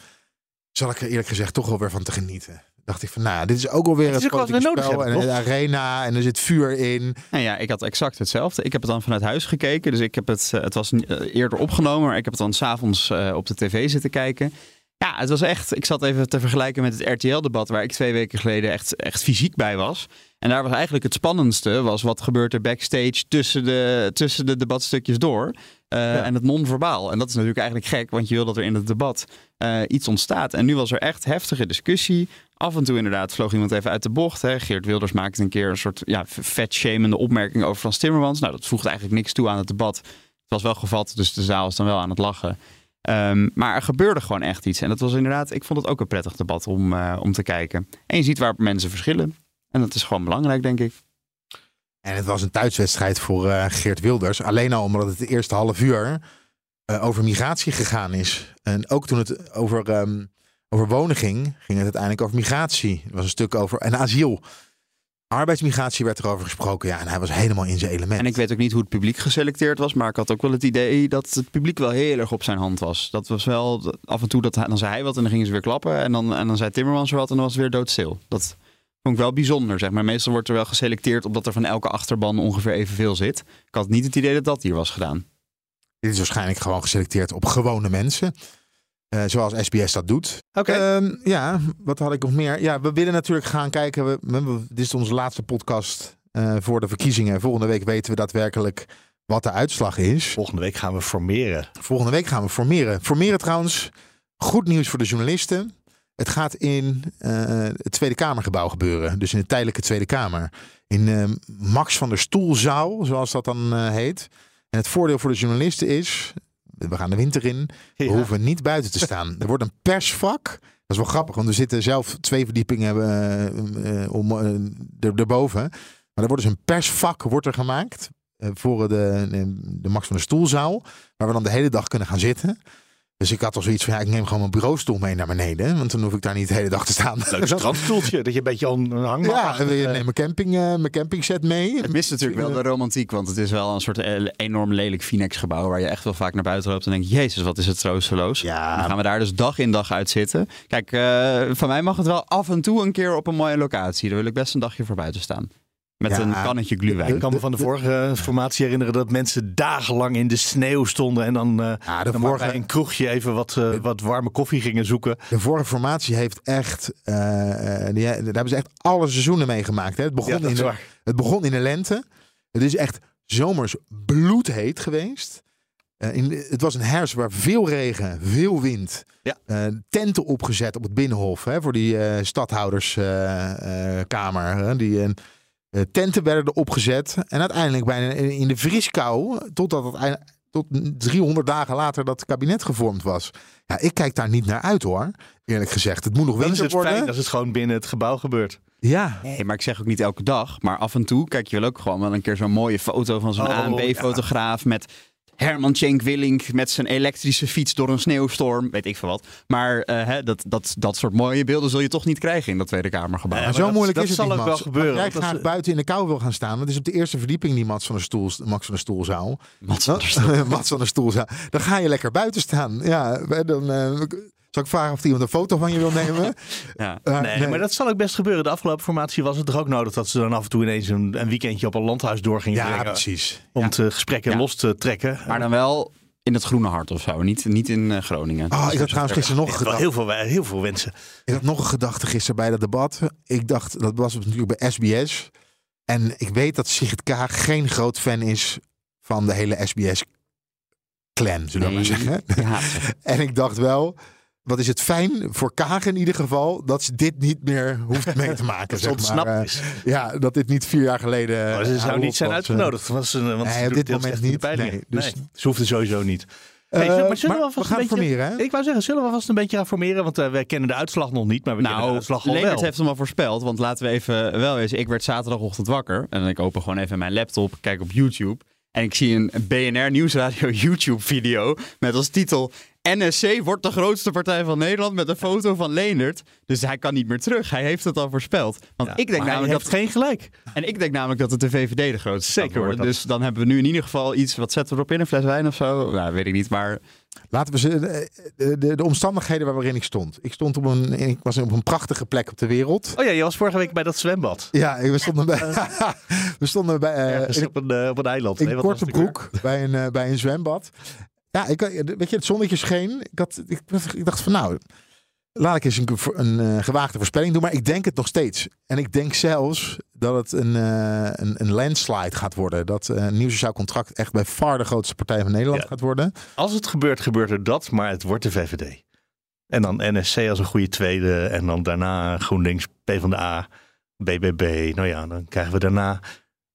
B: zal ik er eerlijk gezegd toch wel weer van te genieten. Dacht ik van, nou, dit is ook alweer
A: Het
B: het, politieke spel en
A: hebben,
B: de arena en er zit vuur in.
D: Nou ja, ik had exact hetzelfde. Ik heb het dan vanuit huis gekeken. Dus ik heb het, eh, het was eh, eerder opgenomen, maar ik heb het dan s'avonds uh, op de tv zitten kijken. Ja, het was echt. Ik zat even te vergelijken met het RTL-debat, waar ik twee weken geleden echt, echt fysiek bij was. En daar was eigenlijk het spannendste, was wat gebeurt er backstage tussen de, tussen de debatstukjes door. Uh, ja. En het non-verbaal. En dat is natuurlijk eigenlijk gek, want je wil dat er in het debat uh, iets ontstaat. En nu was er echt heftige discussie. Af en toe inderdaad vloog iemand even uit de bocht. Hè. Geert Wilders maakte een keer een soort ja, vet-shamende opmerking over Frans Timmermans. Nou, dat voegde eigenlijk niks toe aan het debat. Het was wel gevat, dus de zaal is dan wel aan het lachen. Um, maar er gebeurde gewoon echt iets. En dat was inderdaad, ik vond het ook een prettig debat om, uh, om te kijken. En je ziet waar mensen verschillen. En dat is gewoon belangrijk, denk ik.
B: En het was een thuiswedstrijd voor uh, Geert Wilders. Alleen al omdat het de eerste half uur uh, over migratie gegaan is. En ook toen het over, um, over wonen ging, ging het uiteindelijk over migratie. Er was een stuk over en asiel. Arbeidsmigratie werd erover gesproken, ja, en hij was helemaal in zijn element.
D: En ik weet ook niet hoe het publiek geselecteerd was, maar ik had ook wel het idee dat het publiek wel heel erg op zijn hand was. Dat was wel af en toe dat hij, dan zei hij wat en dan gingen ze weer klappen en dan, en dan zei Timmermans wat en dan was het weer doodstil. Dat vond ik wel bijzonder, zeg maar. Meestal wordt er wel geselecteerd omdat er van elke achterban ongeveer evenveel zit. Ik had niet het idee dat dat hier was gedaan.
B: Dit is waarschijnlijk gewoon geselecteerd op gewone mensen. Uh, zoals SBS dat doet.
A: Oké. Okay.
B: Um, ja, wat had ik nog meer? Ja, we willen natuurlijk gaan kijken. We, we, dit is onze laatste podcast uh, voor de verkiezingen. Volgende week weten we daadwerkelijk wat de uitslag is.
A: Volgende week gaan we formeren.
B: Volgende week gaan we formeren. Formeren trouwens, goed nieuws voor de journalisten. Het gaat in uh, het Tweede Kamergebouw gebeuren. Dus in de tijdelijke Tweede Kamer. In Max van der Stoelzaal, zoals dat dan heet. En het voordeel voor de journalisten is, we gaan de winter in. We ja. hoeven niet buiten te staan. Er wordt een persvak. Dat is wel grappig, want we zitten zelf twee verdiepingen uh, om, uh, erboven. Maar er wordt dus een persvak wordt er gemaakt. voor de, de Max van de Stoelzaal. Waar we dan de hele dag kunnen gaan zitten. Dus ik had al zoiets van, ja, ik neem gewoon mijn bureaustoel mee naar beneden. Want dan hoef ik daar niet de hele dag te staan.
A: Leuk strandstoeltje, dat je een beetje aan een hangmat
B: Ja, en je neemt mijn, camping, uh, mijn campingset mee.
D: Het mist natuurlijk wel de romantiek, want het is wel een soort enorm lelijk Finex gebouw. Waar je echt wel vaak naar buiten loopt en denkt, jezus, wat is het troosteloos.
B: Ja.
D: Dan gaan we daar dus dag in dag uit zitten. Kijk, uh, van mij mag het wel af en toe een keer op een mooie locatie. Daar wil ik best een dagje voor buiten staan. Met ja, een kannetje gluwijn.
A: Ik kan me van de vorige formatie herinneren dat mensen dagenlang in de sneeuw stonden. En dan, uh,
B: ja, de
A: dan
B: vorige...
A: bij een kroegje even wat, uh, wat warme koffie gingen zoeken.
B: De vorige formatie heeft echt, uh, die, daar hebben ze echt alle seizoenen meegemaakt. Hè? Het, begon
A: ja,
B: in de, het begon in de lente. Het is echt zomers bloedheet geweest. In, het was een herfst waar veel regen, veel wind.
A: Ja.
B: tenten opgezet op het Binnenhof hè, voor die stadhouderskamer. die uh, tenten werden opgezet. En uiteindelijk bijna in de vrieskou, totdat het tot 300 dagen later dat kabinet gevormd was. Ja, ik kijk daar niet naar uit hoor, eerlijk gezegd. Het moet nog wel
A: het
B: worden.
A: fijn als het gewoon binnen het gebouw gebeurt.
B: Ja.
D: Nee, maar ik zeg ook niet elke dag. Maar af en toe kijk je wel ook gewoon wel een keer zo'n mooie foto van zo'n
A: Oh,
D: ANB-fotograaf met Herman Cenk Willink met zijn elektrische fiets door een sneeuwstorm, weet ik veel wat. Maar uh, hè, dat, dat, dat soort mooie beelden zul je toch niet krijgen in dat Tweede Kamergebouw.
B: Ja, maar zo moeilijk
A: dat
B: is het
A: zal
B: niet,
A: wel gebeuren,
B: Als jij buiten in de kou wil gaan staan, dat is op de eerste verdieping die Mats van de, stoel, Max van de Stoelzaal.
D: Mats van der Stoel.
B: Mats van de Stoelzaal. Dan ga je lekker buiten staan. Ja, dan eh, zal ik vragen of iemand een foto van je wil nemen.
D: Ja.
B: Uh,
A: Nee, maar dat zal ook best gebeuren. De afgelopen formatie was het toch ook nodig dat ze dan af en toe ineens een, een weekendje op een landhuis door gingen
B: Ja,
A: brengen.
B: precies.
A: Om het eh, gesprek
D: Ja.
A: los te trekken.
D: Maar dan wel in het Groene Hart of zo, niet, niet in eh, Groningen.
B: Oh, ik had trouwens gisteren nog een gedachte.
A: heel veel, heel veel wensen.
B: Ik had nog een gedachte gisteren bij dat debat. Ik dacht, dat was natuurlijk bij SBS. En ik weet dat Sigrid Kaag geen groot fan is van de hele SBS-clan, zullen we maar zeggen.
D: Ja,
B: En ik dacht wel, wat is het fijn voor Kaag in ieder geval, dat ze dit niet meer hoeft mee te maken.
A: Dat ze
B: zeg
A: ontsnapt
B: maar. Eh,
A: is.
B: Ja, dat dit niet vier jaar geleden...
A: Maar ze zou
B: eh,
A: niet zijn
B: eh.
A: uitgenodigd. Want ze, want
B: Nee, op dit moment niet. Nee, dus-
A: Nee, ze hoefde sowieso niet. Hey, zullen- maar zullen we
B: maar we gaan
A: een beetje-
B: formeren, hè?
A: Ik wou zeggen, zullen we vast een beetje gaan formeren? Want wij kennen de uitslag nog niet, maar we kennen de
D: Nou,
A: uitslag al wel.
D: heeft hem al voorspeld. Want laten we even wel eens. Ik werd zaterdagochtend wakker. En ik open gewoon even mijn laptop. Kijk op YouTube. En ik zie een BNR Nieuwsradio YouTube video. Met als titel. NSC wordt de grootste partij van Nederland met een foto van Leendert. Dus hij kan niet meer terug. Hij heeft het al voorspeld. Want ik denk
A: Maar hij
D: namelijk
A: heeft
D: dat
A: geen gelijk.
D: En ik denk namelijk dat het de VVD de grootste
A: Zeker wordt dat.
D: Dus dan hebben we nu in ieder geval iets. Wat zetten we erop in? Een fles wijn of zo? Nou, weet ik niet. Maar
B: Laten we ze, de, de, de, de omstandigheden waarin ik stond. Ik stond op een, ik was op een prachtige plek op de wereld.
A: Oh ja, je was vorige week bij dat zwembad.
B: Ja, we stonden bij, we stonden bij eh, in,
A: op, een, eh, op een eiland.
B: in
A: Nee, wat was
B: korte broek bij een, eh, bij een zwembad. Ja, ik, weet je, het zonnetje scheen. Ik, had, ik, ik dacht van nou, laat ik eens een, een eh, gewaagde voorspelling doen. Maar ik denk het nog steeds. En ik denk zelfs dat het een, eh, een, een landslide gaat worden. Dat eh, een nieuw sociaal contract echt bij far de grootste partij van Nederland
A: Ja.
B: gaat worden.
A: Als het gebeurt, gebeurt er dat, maar het wordt de VVD. En dan NSC als een goede tweede. En dan daarna GroenLinks, PvdA, BBB. Nou ja, dan krijgen we daarna...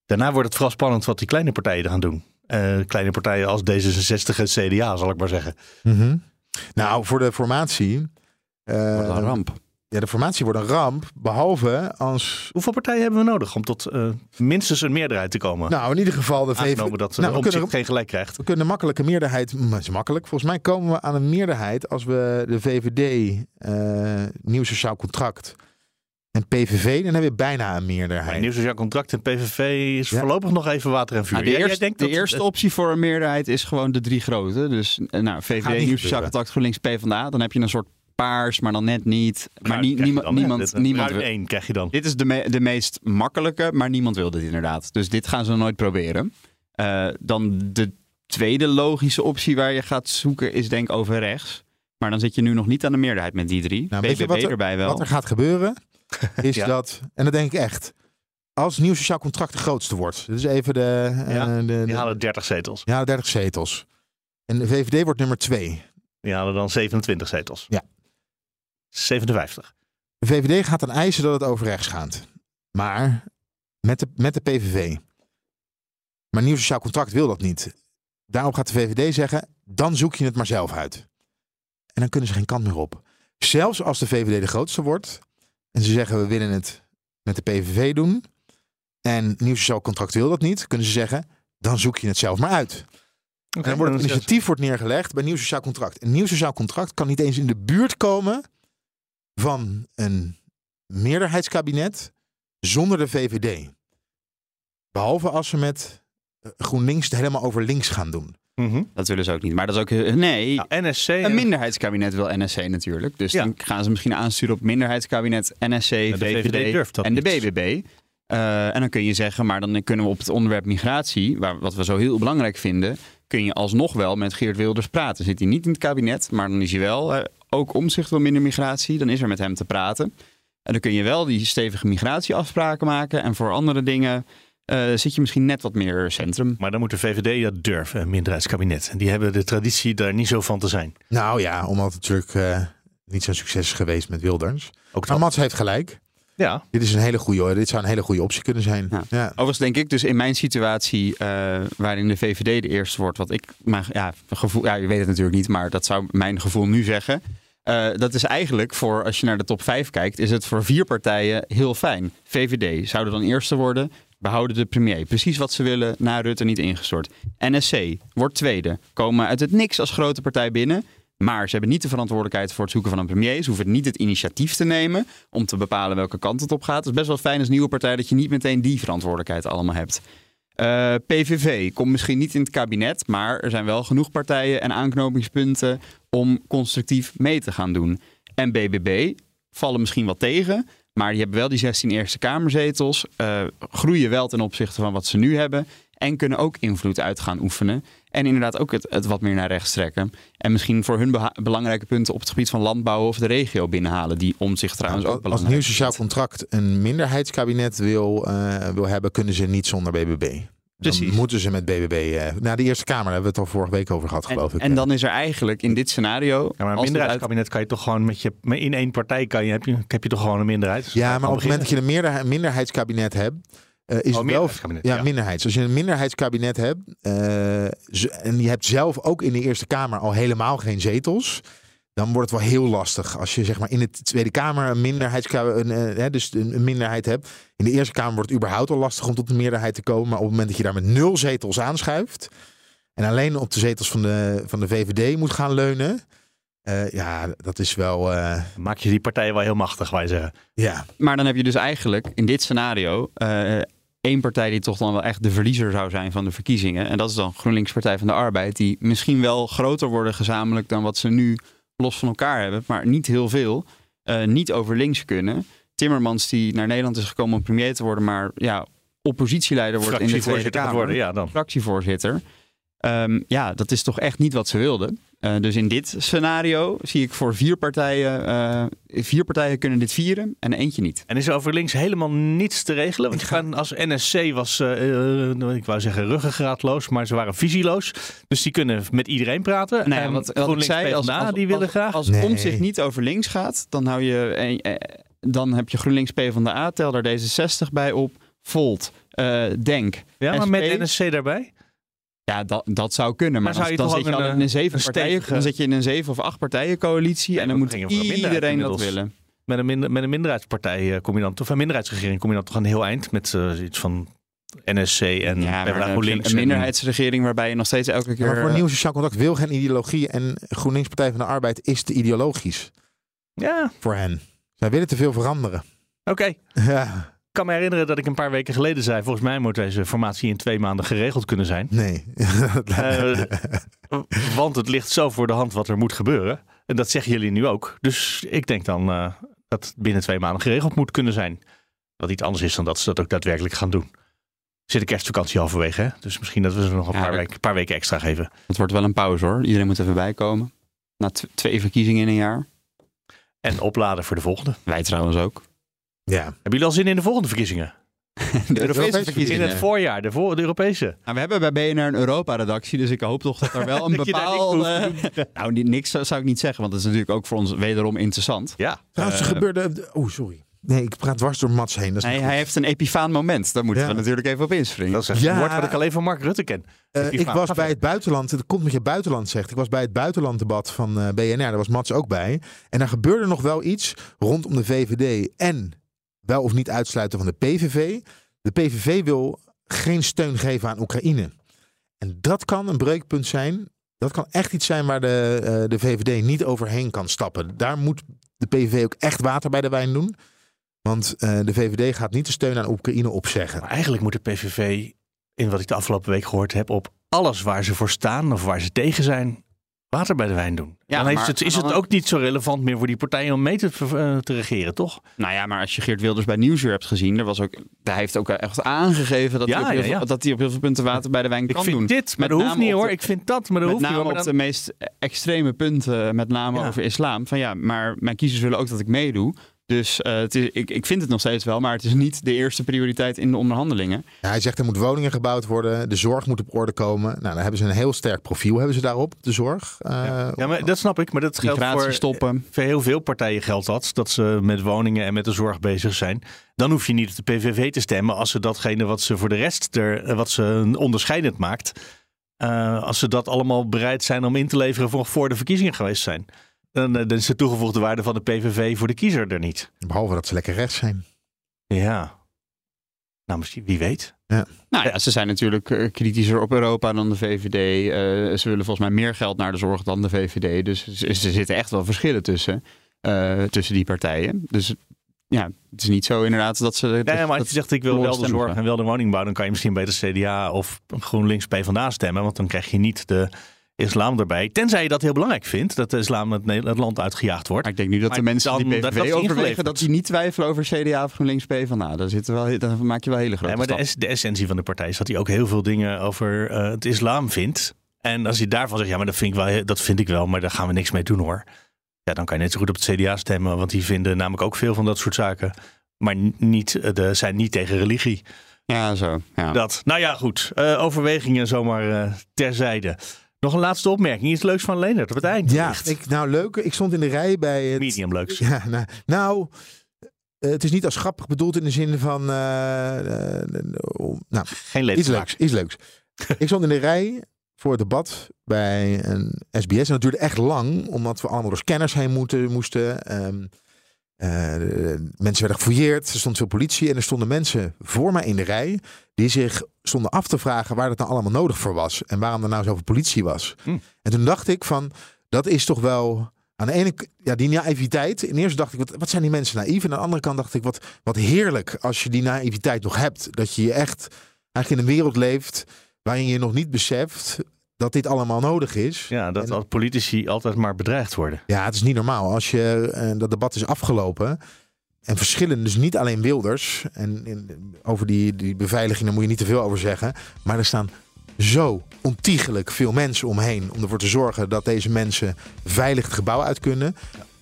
A: Daarna wordt het vooral spannend wat die kleine partijen gaan doen. Eh, kleine partijen als D66 en CDA, zal ik maar zeggen.
B: Nou, voor de formatie. eh,
D: Wordt een ramp.
B: Ja, de formatie wordt een ramp. Behalve als.
A: Hoeveel partijen hebben we nodig om tot eh, minstens een meerderheid te komen?
B: Nou, in ieder geval de VVD.
A: Aangenomen dat ze
B: Nou, we kunnen-
A: geen gelijk krijgt.
B: We kunnen een makkelijke meerderheid. Maar het is makkelijk. Volgens mij komen we aan een meerderheid als we de VVD, eh, nieuw sociaal contract en PVV, dan hebben we bijna een
A: Maar
B: meerderheid.
A: een nieuw sociaal contract en PVV is
B: Ja.
A: voorlopig nog even water en vuur.
D: Nou, de de
A: dat-
D: eerste optie voor een meerderheid is gewoon de drie grote. Dus eh, nou, VVD, Nieuw Sociaal. Contact, GroenLinks, PvdA. Dan heb je een soort paars, maar dan net niet. Maar nie-
A: je
D: niemand,
A: dan,
D: niemand,
A: Dit, een
D: niemand wil-
A: één krijg je dan.
D: Dit is de, me- de meest makkelijke, maar niemand wil dit inderdaad. Dus dit gaan ze nooit proberen. Eh, dan de tweede logische optie waar je gaat zoeken is denk over rechts. Maar dan zit je nu nog niet aan de meerderheid met die drie.
B: Nou, weet je
D: BBB
B: wat er-
D: erbij wel.
B: Wat er gaat gebeuren, is
A: Ja.
B: dat, en dat denk ik echt, als nieuw sociaal contract de grootste wordt. Dus even de, eh,
A: Ja,
B: de,
A: Die halen 30 zetels.
B: ja, 30 zetels. En de VVD wordt nummer 2.
A: Die halen dan 27 zetels.
B: Ja.
A: 57.
B: De VVD gaat dan eisen dat het over rechts gaat. Maar met de, met de PVV. Maar nieuw sociaal contract wil dat niet. Daarom gaat de VVD zeggen, dan zoek je het maar zelf uit. En dan kunnen ze geen kant meer op. Zelfs als de VVD de grootste wordt en ze zeggen we willen het met de PVV doen en nieuw sociaal contract wil dat niet, kunnen ze zeggen dan zoek je het zelf maar uit. En dan wordt het initiatief wordt neergelegd bij nieuw sociaal contract. Een nieuw sociaal contract kan niet eens in de buurt komen van een meerderheidskabinet zonder de VVD. Behalve als ze met eh, GroenLinks het helemaal over links gaan doen.
A: Mhm.
D: Dat willen ze ook niet. Maar dat is ook... eh, Nee,
A: NSC.
D: een
A: en-
D: minderheidskabinet wil NSC natuurlijk. Dus
A: Ja.
D: dan gaan ze misschien aansturen op minderheidskabinet, NSC,
A: de
D: VVD, en de. BBB. Eh, en dan kun je zeggen, maar dan kunnen we op het onderwerp migratie, waar, wat we zo heel belangrijk vinden, kun je alsnog wel met Geert Wilders praten. Zit hij niet in het kabinet, maar dan is hij wel eh, ook omzicht wil minder migratie. Dan is er met hem te praten. En dan kun je wel die stevige migratieafspraken maken. En voor andere dingen eh, zit je misschien net wat meer centrum.
A: Maar dan moet de VVD dat durven, een minderheidskabinet. En die hebben de traditie daar niet zo van te zijn.
B: Nou ja, omdat het natuurlijk eh, niet zo'n succes is geweest met Wilders.
A: Ook
B: Maar
A: dat.
B: Mats heeft gelijk.
A: Ja,
B: Dit, is een hele goede, dit zou een hele goede optie kunnen zijn.
D: Ja.
B: Ja.
D: Overigens denk ik dus in mijn situatie, eh, waarin de VVD de eerste wordt, wat ik, maar ja, gevoel, ja, je weet het natuurlijk niet, maar dat zou mijn gevoel nu zeggen. Eh, dat is eigenlijk voor, als je naar de top 5 kijkt, is het voor vier partijen heel fijn. VVD zouden dan eerste worden, behouden de premier. Precies wat ze willen, na Rutte niet ingestort. NSC wordt tweede, komen uit het niks als grote partij binnen. Maar ze hebben niet de verantwoordelijkheid voor het zoeken van een premier. Ze hoeven niet het initiatief te nemen om te bepalen welke kant het op gaat. Het is best wel fijn als nieuwe partij dat je niet meteen die verantwoordelijkheid allemaal hebt. Eh, PVV komt misschien niet in het kabinet, maar er zijn wel genoeg partijen en aanknopingspunten om constructief mee te gaan doen. En BBB vallen misschien wat tegen, maar die hebben wel die 16 Eerste Kamerzetels, eh, groeien wel ten opzichte van wat ze nu hebben en kunnen ook invloed uit gaan oefenen. En inderdaad ook het, het wat meer naar rechts trekken. En misschien voor hun beha- belangrijke punten op het gebied van landbouw of de regio binnenhalen, die om zich trouwens ook
B: Als
D: belangrijk
B: nieuw sociaal contract een minderheidskabinet wil, eh, wil hebben, kunnen ze niet zonder BBB. Dan
D: Precies.
B: moeten ze met BBB. eh naar de Eerste Kamer daar hebben we het al vorige week over gehad,
D: En,
B: geloof ik.
D: en dan is er eigenlijk in dit scenario.
A: ja maar een
D: uit-
A: minderheidskabinet kan je toch gewoon met je... met- In één partij kan je, heb, je, heb je toch gewoon een minderheid. Dus
B: ja, maar op het moment dat je een minderheidskabinet hebt, eh, is
A: Oh,
B: het wel. Ja,
A: ja.
B: minderheids. Als je een minderheidskabinet hebt eh, en je hebt zelf ook in de Eerste Kamer al helemaal geen zetels. Dan wordt het wel heel lastig. Als je zeg maar in de Tweede Kamer een een, eh, hè, dus een, minderheid hebt. In de Eerste Kamer wordt het überhaupt al lastig om tot een meerderheid te komen. Maar op het moment dat je daar met nul zetels aanschuift. En alleen op de zetels van de, van de VVD moet gaan leunen. Eh, ja, dat is wel. eh,
A: Maak je die partijen wel heel machtig, wij zeggen.
B: ja.
D: Maar dan heb je dus eigenlijk in dit scenario eh, één partij die toch dan wel echt de verliezer zou zijn van de verkiezingen. En dat is dan GroenLinks Partij van de Arbeid. Die misschien wel groter worden gezamenlijk dan wat ze nu los van elkaar hebben. Maar niet heel veel. eh, niet over links kunnen. Timmermans die naar Nederland is gekomen om premier te worden. Maar ja, oppositieleider wordt in de Tweede Kamer.
A: worden, ja dan.
D: fractievoorzitter. Ehm, ja, dat is toch echt niet wat ze wilden. Eh, dus in dit scenario zie ik voor vier partijen, eh, vier partijen kunnen dit vieren en eentje niet.
A: En is er over links helemaal niets te regelen? Want je gaan als NSC was, eh, ik wou zeggen ruggengraatloos, maar ze waren visieloos. Dus die kunnen met iedereen praten.
D: Nou ja,
A: en
D: wat, wat ik
A: GroenLinks
D: zei, als,
A: PvdA,
D: als,
A: die willen
D: als,
A: graag.
D: Als
B: Nee.
D: Omtzigt niet over links gaat, dan, hou je, eh, eh, dan heb je GroenLinks PvdA, tel daar D66 bij op, Volt, eh, Denk.
A: ja, maar
D: SP.
A: met NSC daarbij?
D: Ja, dat, dat zou kunnen. Maar,
A: Maar zou je
D: dan zit je al in een zeven
A: een
D: partijen,
A: stevige-
D: dan zit je in een zeven of acht partijen coalitie en dan moet iedereen dat willen.
A: Met een, minder, met een minderheidspartij eh, kom je dan, of een minderheidsregering kom je dan toch een heel eind met eh, iets van NSC en
D: Ja,
A: GroenLinks.
D: een minderheidsregering waarbij je nog steeds elke keer...
B: Maar voor een nieuw sociaal contract wil geen ideologie. En GroenLinks Partij van de Arbeid is te ideologisch
A: ja,
B: voor hen. Zij willen te veel veranderen.
A: oké.
B: Ja,
A: kan me herinneren dat ik een paar weken geleden zei, volgens mij moet deze formatie in twee maanden geregeld kunnen zijn.
B: nee.
A: Eh, want het ligt zo voor de hand wat er moet gebeuren. En dat zeggen jullie nu ook. Dus ik denk dan eh, dat het binnen twee maanden geregeld moet kunnen zijn. Wat iets anders is dan dat ze dat ook daadwerkelijk gaan doen. Zit de kerstvakantie halverwege, hè? Dus misschien dat we ze nog een
D: Ja,
A: paar, weken, paar weken extra geven.
D: Het wordt wel een pauze hoor. Iedereen moet even bijkomen. Na tw- twee verkiezingen in een jaar.
A: En opladen voor de volgende.
D: Wij trouwens ook.
B: Ja.
A: Hebben jullie al zin in de volgende verkiezingen?
D: De Europese
B: Europese
A: In
D: verkiezingen.
A: het voorjaar, de, voor, de Europese.
D: Nou, we hebben bij BNR een Europa-redactie, dus ik hoop toch dat er wel een bepaalde...
A: voor
D: nou, niks zou ik niet zeggen, want dat is natuurlijk ook voor ons wederom interessant.
A: Ja.
B: Trouwens, er
A: Eh,
B: gebeurde... Oh, sorry. Nee, ik praat dwars door Mats heen. Dat is
D: Hij, hij heeft een epifaan moment, daar moeten
B: Ja.
D: we natuurlijk even op inspringen.
A: Dat is echt
B: Ja.
A: een woord wat ik alleen van Mark Rutte ken.
B: Eh, ik was bij het buitenland, het komt met je buitenland zegt. Ik was bij het buitenlanddebat van eh, BNR, daar was Mats ook bij. En daar gebeurde nog wel iets rondom de VVD en wel of niet uitsluiten van de PVV. De PVV wil geen steun geven aan Oekraïne. En dat kan een breukpunt zijn. Dat kan echt iets zijn waar de, eh, de VVD niet overheen kan stappen. Daar moet de PVV ook echt water bij de wijn doen. Want eh, de VVD gaat niet de steun aan Oekraïne opzeggen.
A: Maar eigenlijk moet de PVV, in wat ik de afgelopen week gehoord heb, op alles waar ze voor staan of waar ze tegen zijn, water bij de wijn doen.
D: Ja,
A: dan heeft
D: maar
A: het, is het ook niet zo relevant meer voor die partijen om mee te, eh, te regeren, toch?
D: Nou ja, maar als je Geert Wilders bij Nieuwsuur hebt gezien, er was ook, hij heeft ook echt aangegeven dat,
A: Ja,
D: hij, op
A: ja,
D: veel, dat hij op heel veel punten water bij de wijn
A: Ik
D: kan
A: vind
D: doen.
A: dit, maar
D: Met
A: dat hoeft
D: name
A: niet hoor. Ik vind dat, maar dat
D: Met
A: hoeft niet
D: name
A: hoor. Maar
D: op de meest extreme punten, met name over islam. Van ja, maar mijn kiezers willen ook dat ik meedoe. Dus eh, het is, ik, ik vind het nog steeds wel, maar het is niet de eerste prioriteit in de onderhandelingen.
B: Ja, hij zegt er moet woningen gebouwd worden, de zorg moet op orde komen. Nou, dan hebben ze een heel sterk profiel hebben ze daarop, de zorg. Eh,
A: ja, maar dat snap ik. Maar dat geldt voor,
D: stoppen.
A: voor heel veel partijen geldt dat. Dat ze met woningen en met de zorg bezig zijn. Dan hoef je niet op de PVV te stemmen als ze datgene wat ze voor de rest er, wat ze onderscheidend maakt. eh, als ze dat allemaal bereid zijn om in te leveren voor, voor de verkiezingen geweest zijn. Dan, eh, dan is de toegevoegde waarde van de PVV voor de kiezer er niet.
B: Behalve dat ze lekker rechts zijn.
A: Ja. Nou, misschien, wie weet.
D: Nou ja, ze zijn natuurlijk eh, kritischer op Europa dan de VVD. Eh, ze willen volgens mij meer geld naar de zorg dan de VVD. Dus er zitten echt wel verschillen tussen, eh, tussen die partijen. Dus ja, het is niet zo inderdaad dat ze...
A: Nee,
D: dat-
A: maar als je zegt ik wil wel de zorg
D: gaan.
A: en wel de woningbouw, dan kan je misschien beter CDA of GroenLinks PvdA stemmen. Want dan krijg je niet de islam erbij. Tenzij je dat heel belangrijk vindt, dat de islam het, het land uitgejaagd wordt.
D: Maar ik denk nu dat
A: Maar
D: de mensen
A: dan-
D: die PVV
A: dat
D: overwegen, dat die niet twijfelen over CDA of GroenLinks PvdA. Daar, zitten wel, daar maak je wel hele grote
A: Nee, maar de,
D: stappen.
A: es- de essentie van de partij is dat hij ook heel veel dingen over eh, het islam vindt. En als hij daarvan zegt, ja, maar dat vind, ik wel, dat vind ik wel, maar daar gaan we niks mee doen hoor. Ja, dan kan je net zo goed op het CDA stemmen, want die vinden namelijk ook veel van dat soort zaken. Maar niet, eh, de, zijn niet tegen religie.
D: Ja, zo. Ja.
A: Dat. Nou ja, goed. Eh, overwegingen zomaar terzijde. Nog een laatste opmerking. Iets leuks van Leendert op het eind.
B: Ja, ik, nou leuk. Ik stond in de rij bij het...
A: Medium leuks.
B: Ja, nou, nou eh, het is niet als grappig bedoeld in de zin van... eh, eh, nou,
A: Geen
B: iets leuks, iets leuks. ik stond in de rij voor het debat bij een SBS. En dat duurde echt lang, omdat we allemaal door scanners heen moeten, moesten. Ehm, Eh, mensen werden gefouilleerd, er stond veel politie en er stonden mensen voor mij in de rij die zich stonden af te vragen waar het nou allemaal nodig voor was en waarom er nou zoveel politie was.
A: Hm.
B: En toen dacht ik van, dat is toch wel aan de ene kant, ja, die naïviteit. In eerste dacht ik, wat, wat zijn die mensen naïef? En aan de andere kant dacht ik, wat, wat heerlijk als je die naïviteit nog hebt. Dat je je echt eigenlijk in een wereld leeft waarin je nog niet beseft dat dit allemaal nodig is.
A: Ja, dat
B: En-
A: als politici altijd maar bedreigd worden.
B: Ja, het is niet normaal. Als je eh, dat debat is afgelopen. En verschillen, dus niet alleen Wilders. En, en over die, die beveiliging, daar moet je niet te veel over zeggen. Maar er staan zo ontiegelijk veel mensen omheen. Om ervoor te zorgen dat deze mensen veilig het gebouw uit kunnen.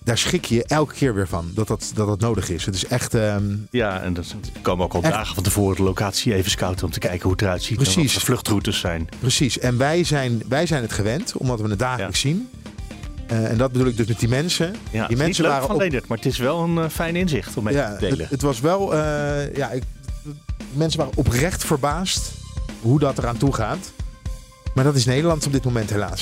B: Daar schrik je elke keer weer van dat dat, dat, dat nodig is. Het is echt. ehm,
A: Ja, en dat komen ook al
B: Echt.
A: dagen van tevoren de locatie even scouten om te kijken hoe het eruit ziet. En wat
B: Precies.
A: de vluchtroutes zijn.
B: Precies. En wij zijn, wij zijn het gewend, omdat we het dagelijks zien. Eh, en dat bedoel ik dus met die mensen.
A: Ja,
B: die
A: niet
B: mensen
A: leuk
B: waren
A: van
B: op-
A: Leendert, maar het is wel een eh, fijn inzicht om mee
B: ja,
A: te delen.
B: Het, het was wel, eh, ja, ik, mensen waren oprecht verbaasd hoe dat eraan toe gaat. Maar dat is Nederland op dit moment helaas.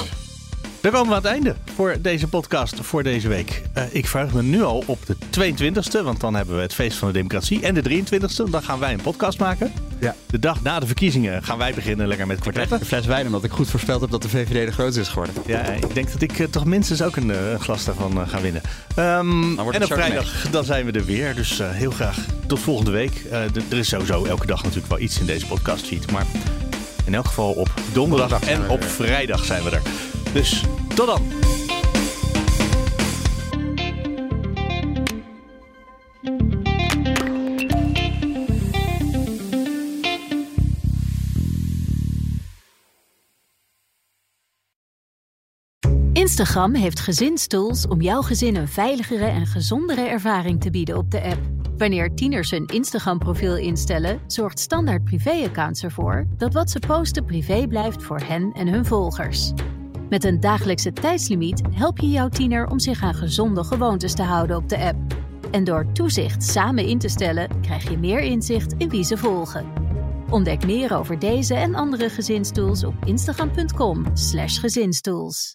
A: Dan komen we aan het einde voor deze podcast voor deze week. Eh, ik verheug me nu al op de 22e, want dan hebben we het feest van de democratie. En de 23e, dan gaan wij een podcast maken.
B: Ja.
A: De dag na de verkiezingen gaan wij beginnen lekker met kwartetten.
D: Een fles wijn omdat ik goed voorspeld heb dat de VVD de grootste is geworden.
A: Ja, ik denk dat ik eh, toch minstens ook een eh, glas daarvan ga winnen.
D: Wordt
A: en op vrijdag dan zijn we er weer. Dus heel graag tot volgende week. Er is sowieso elke dag natuurlijk wel iets in deze podcast feed. Maar in elk geval op donderdag en
B: we
A: op vrijdag zijn we er. Dus tot dan.
I: Instagram heeft gezinstools om jouw gezin een veiligere en gezondere ervaring te bieden op de app. Wanneer tieners hun Instagram-profiel instellen, zorgt Standaard Privé-accounts ervoor dat wat ze posten privé blijft voor hen en hun volgers. Met een dagelijkse tijdslimiet help je jouw tiener om zich aan gezonde gewoontes te houden op de app. En door toezicht samen in te stellen, krijg je meer inzicht in wie ze volgen. Ontdek meer over deze en andere gezinstools op instagram.com/gezinstools.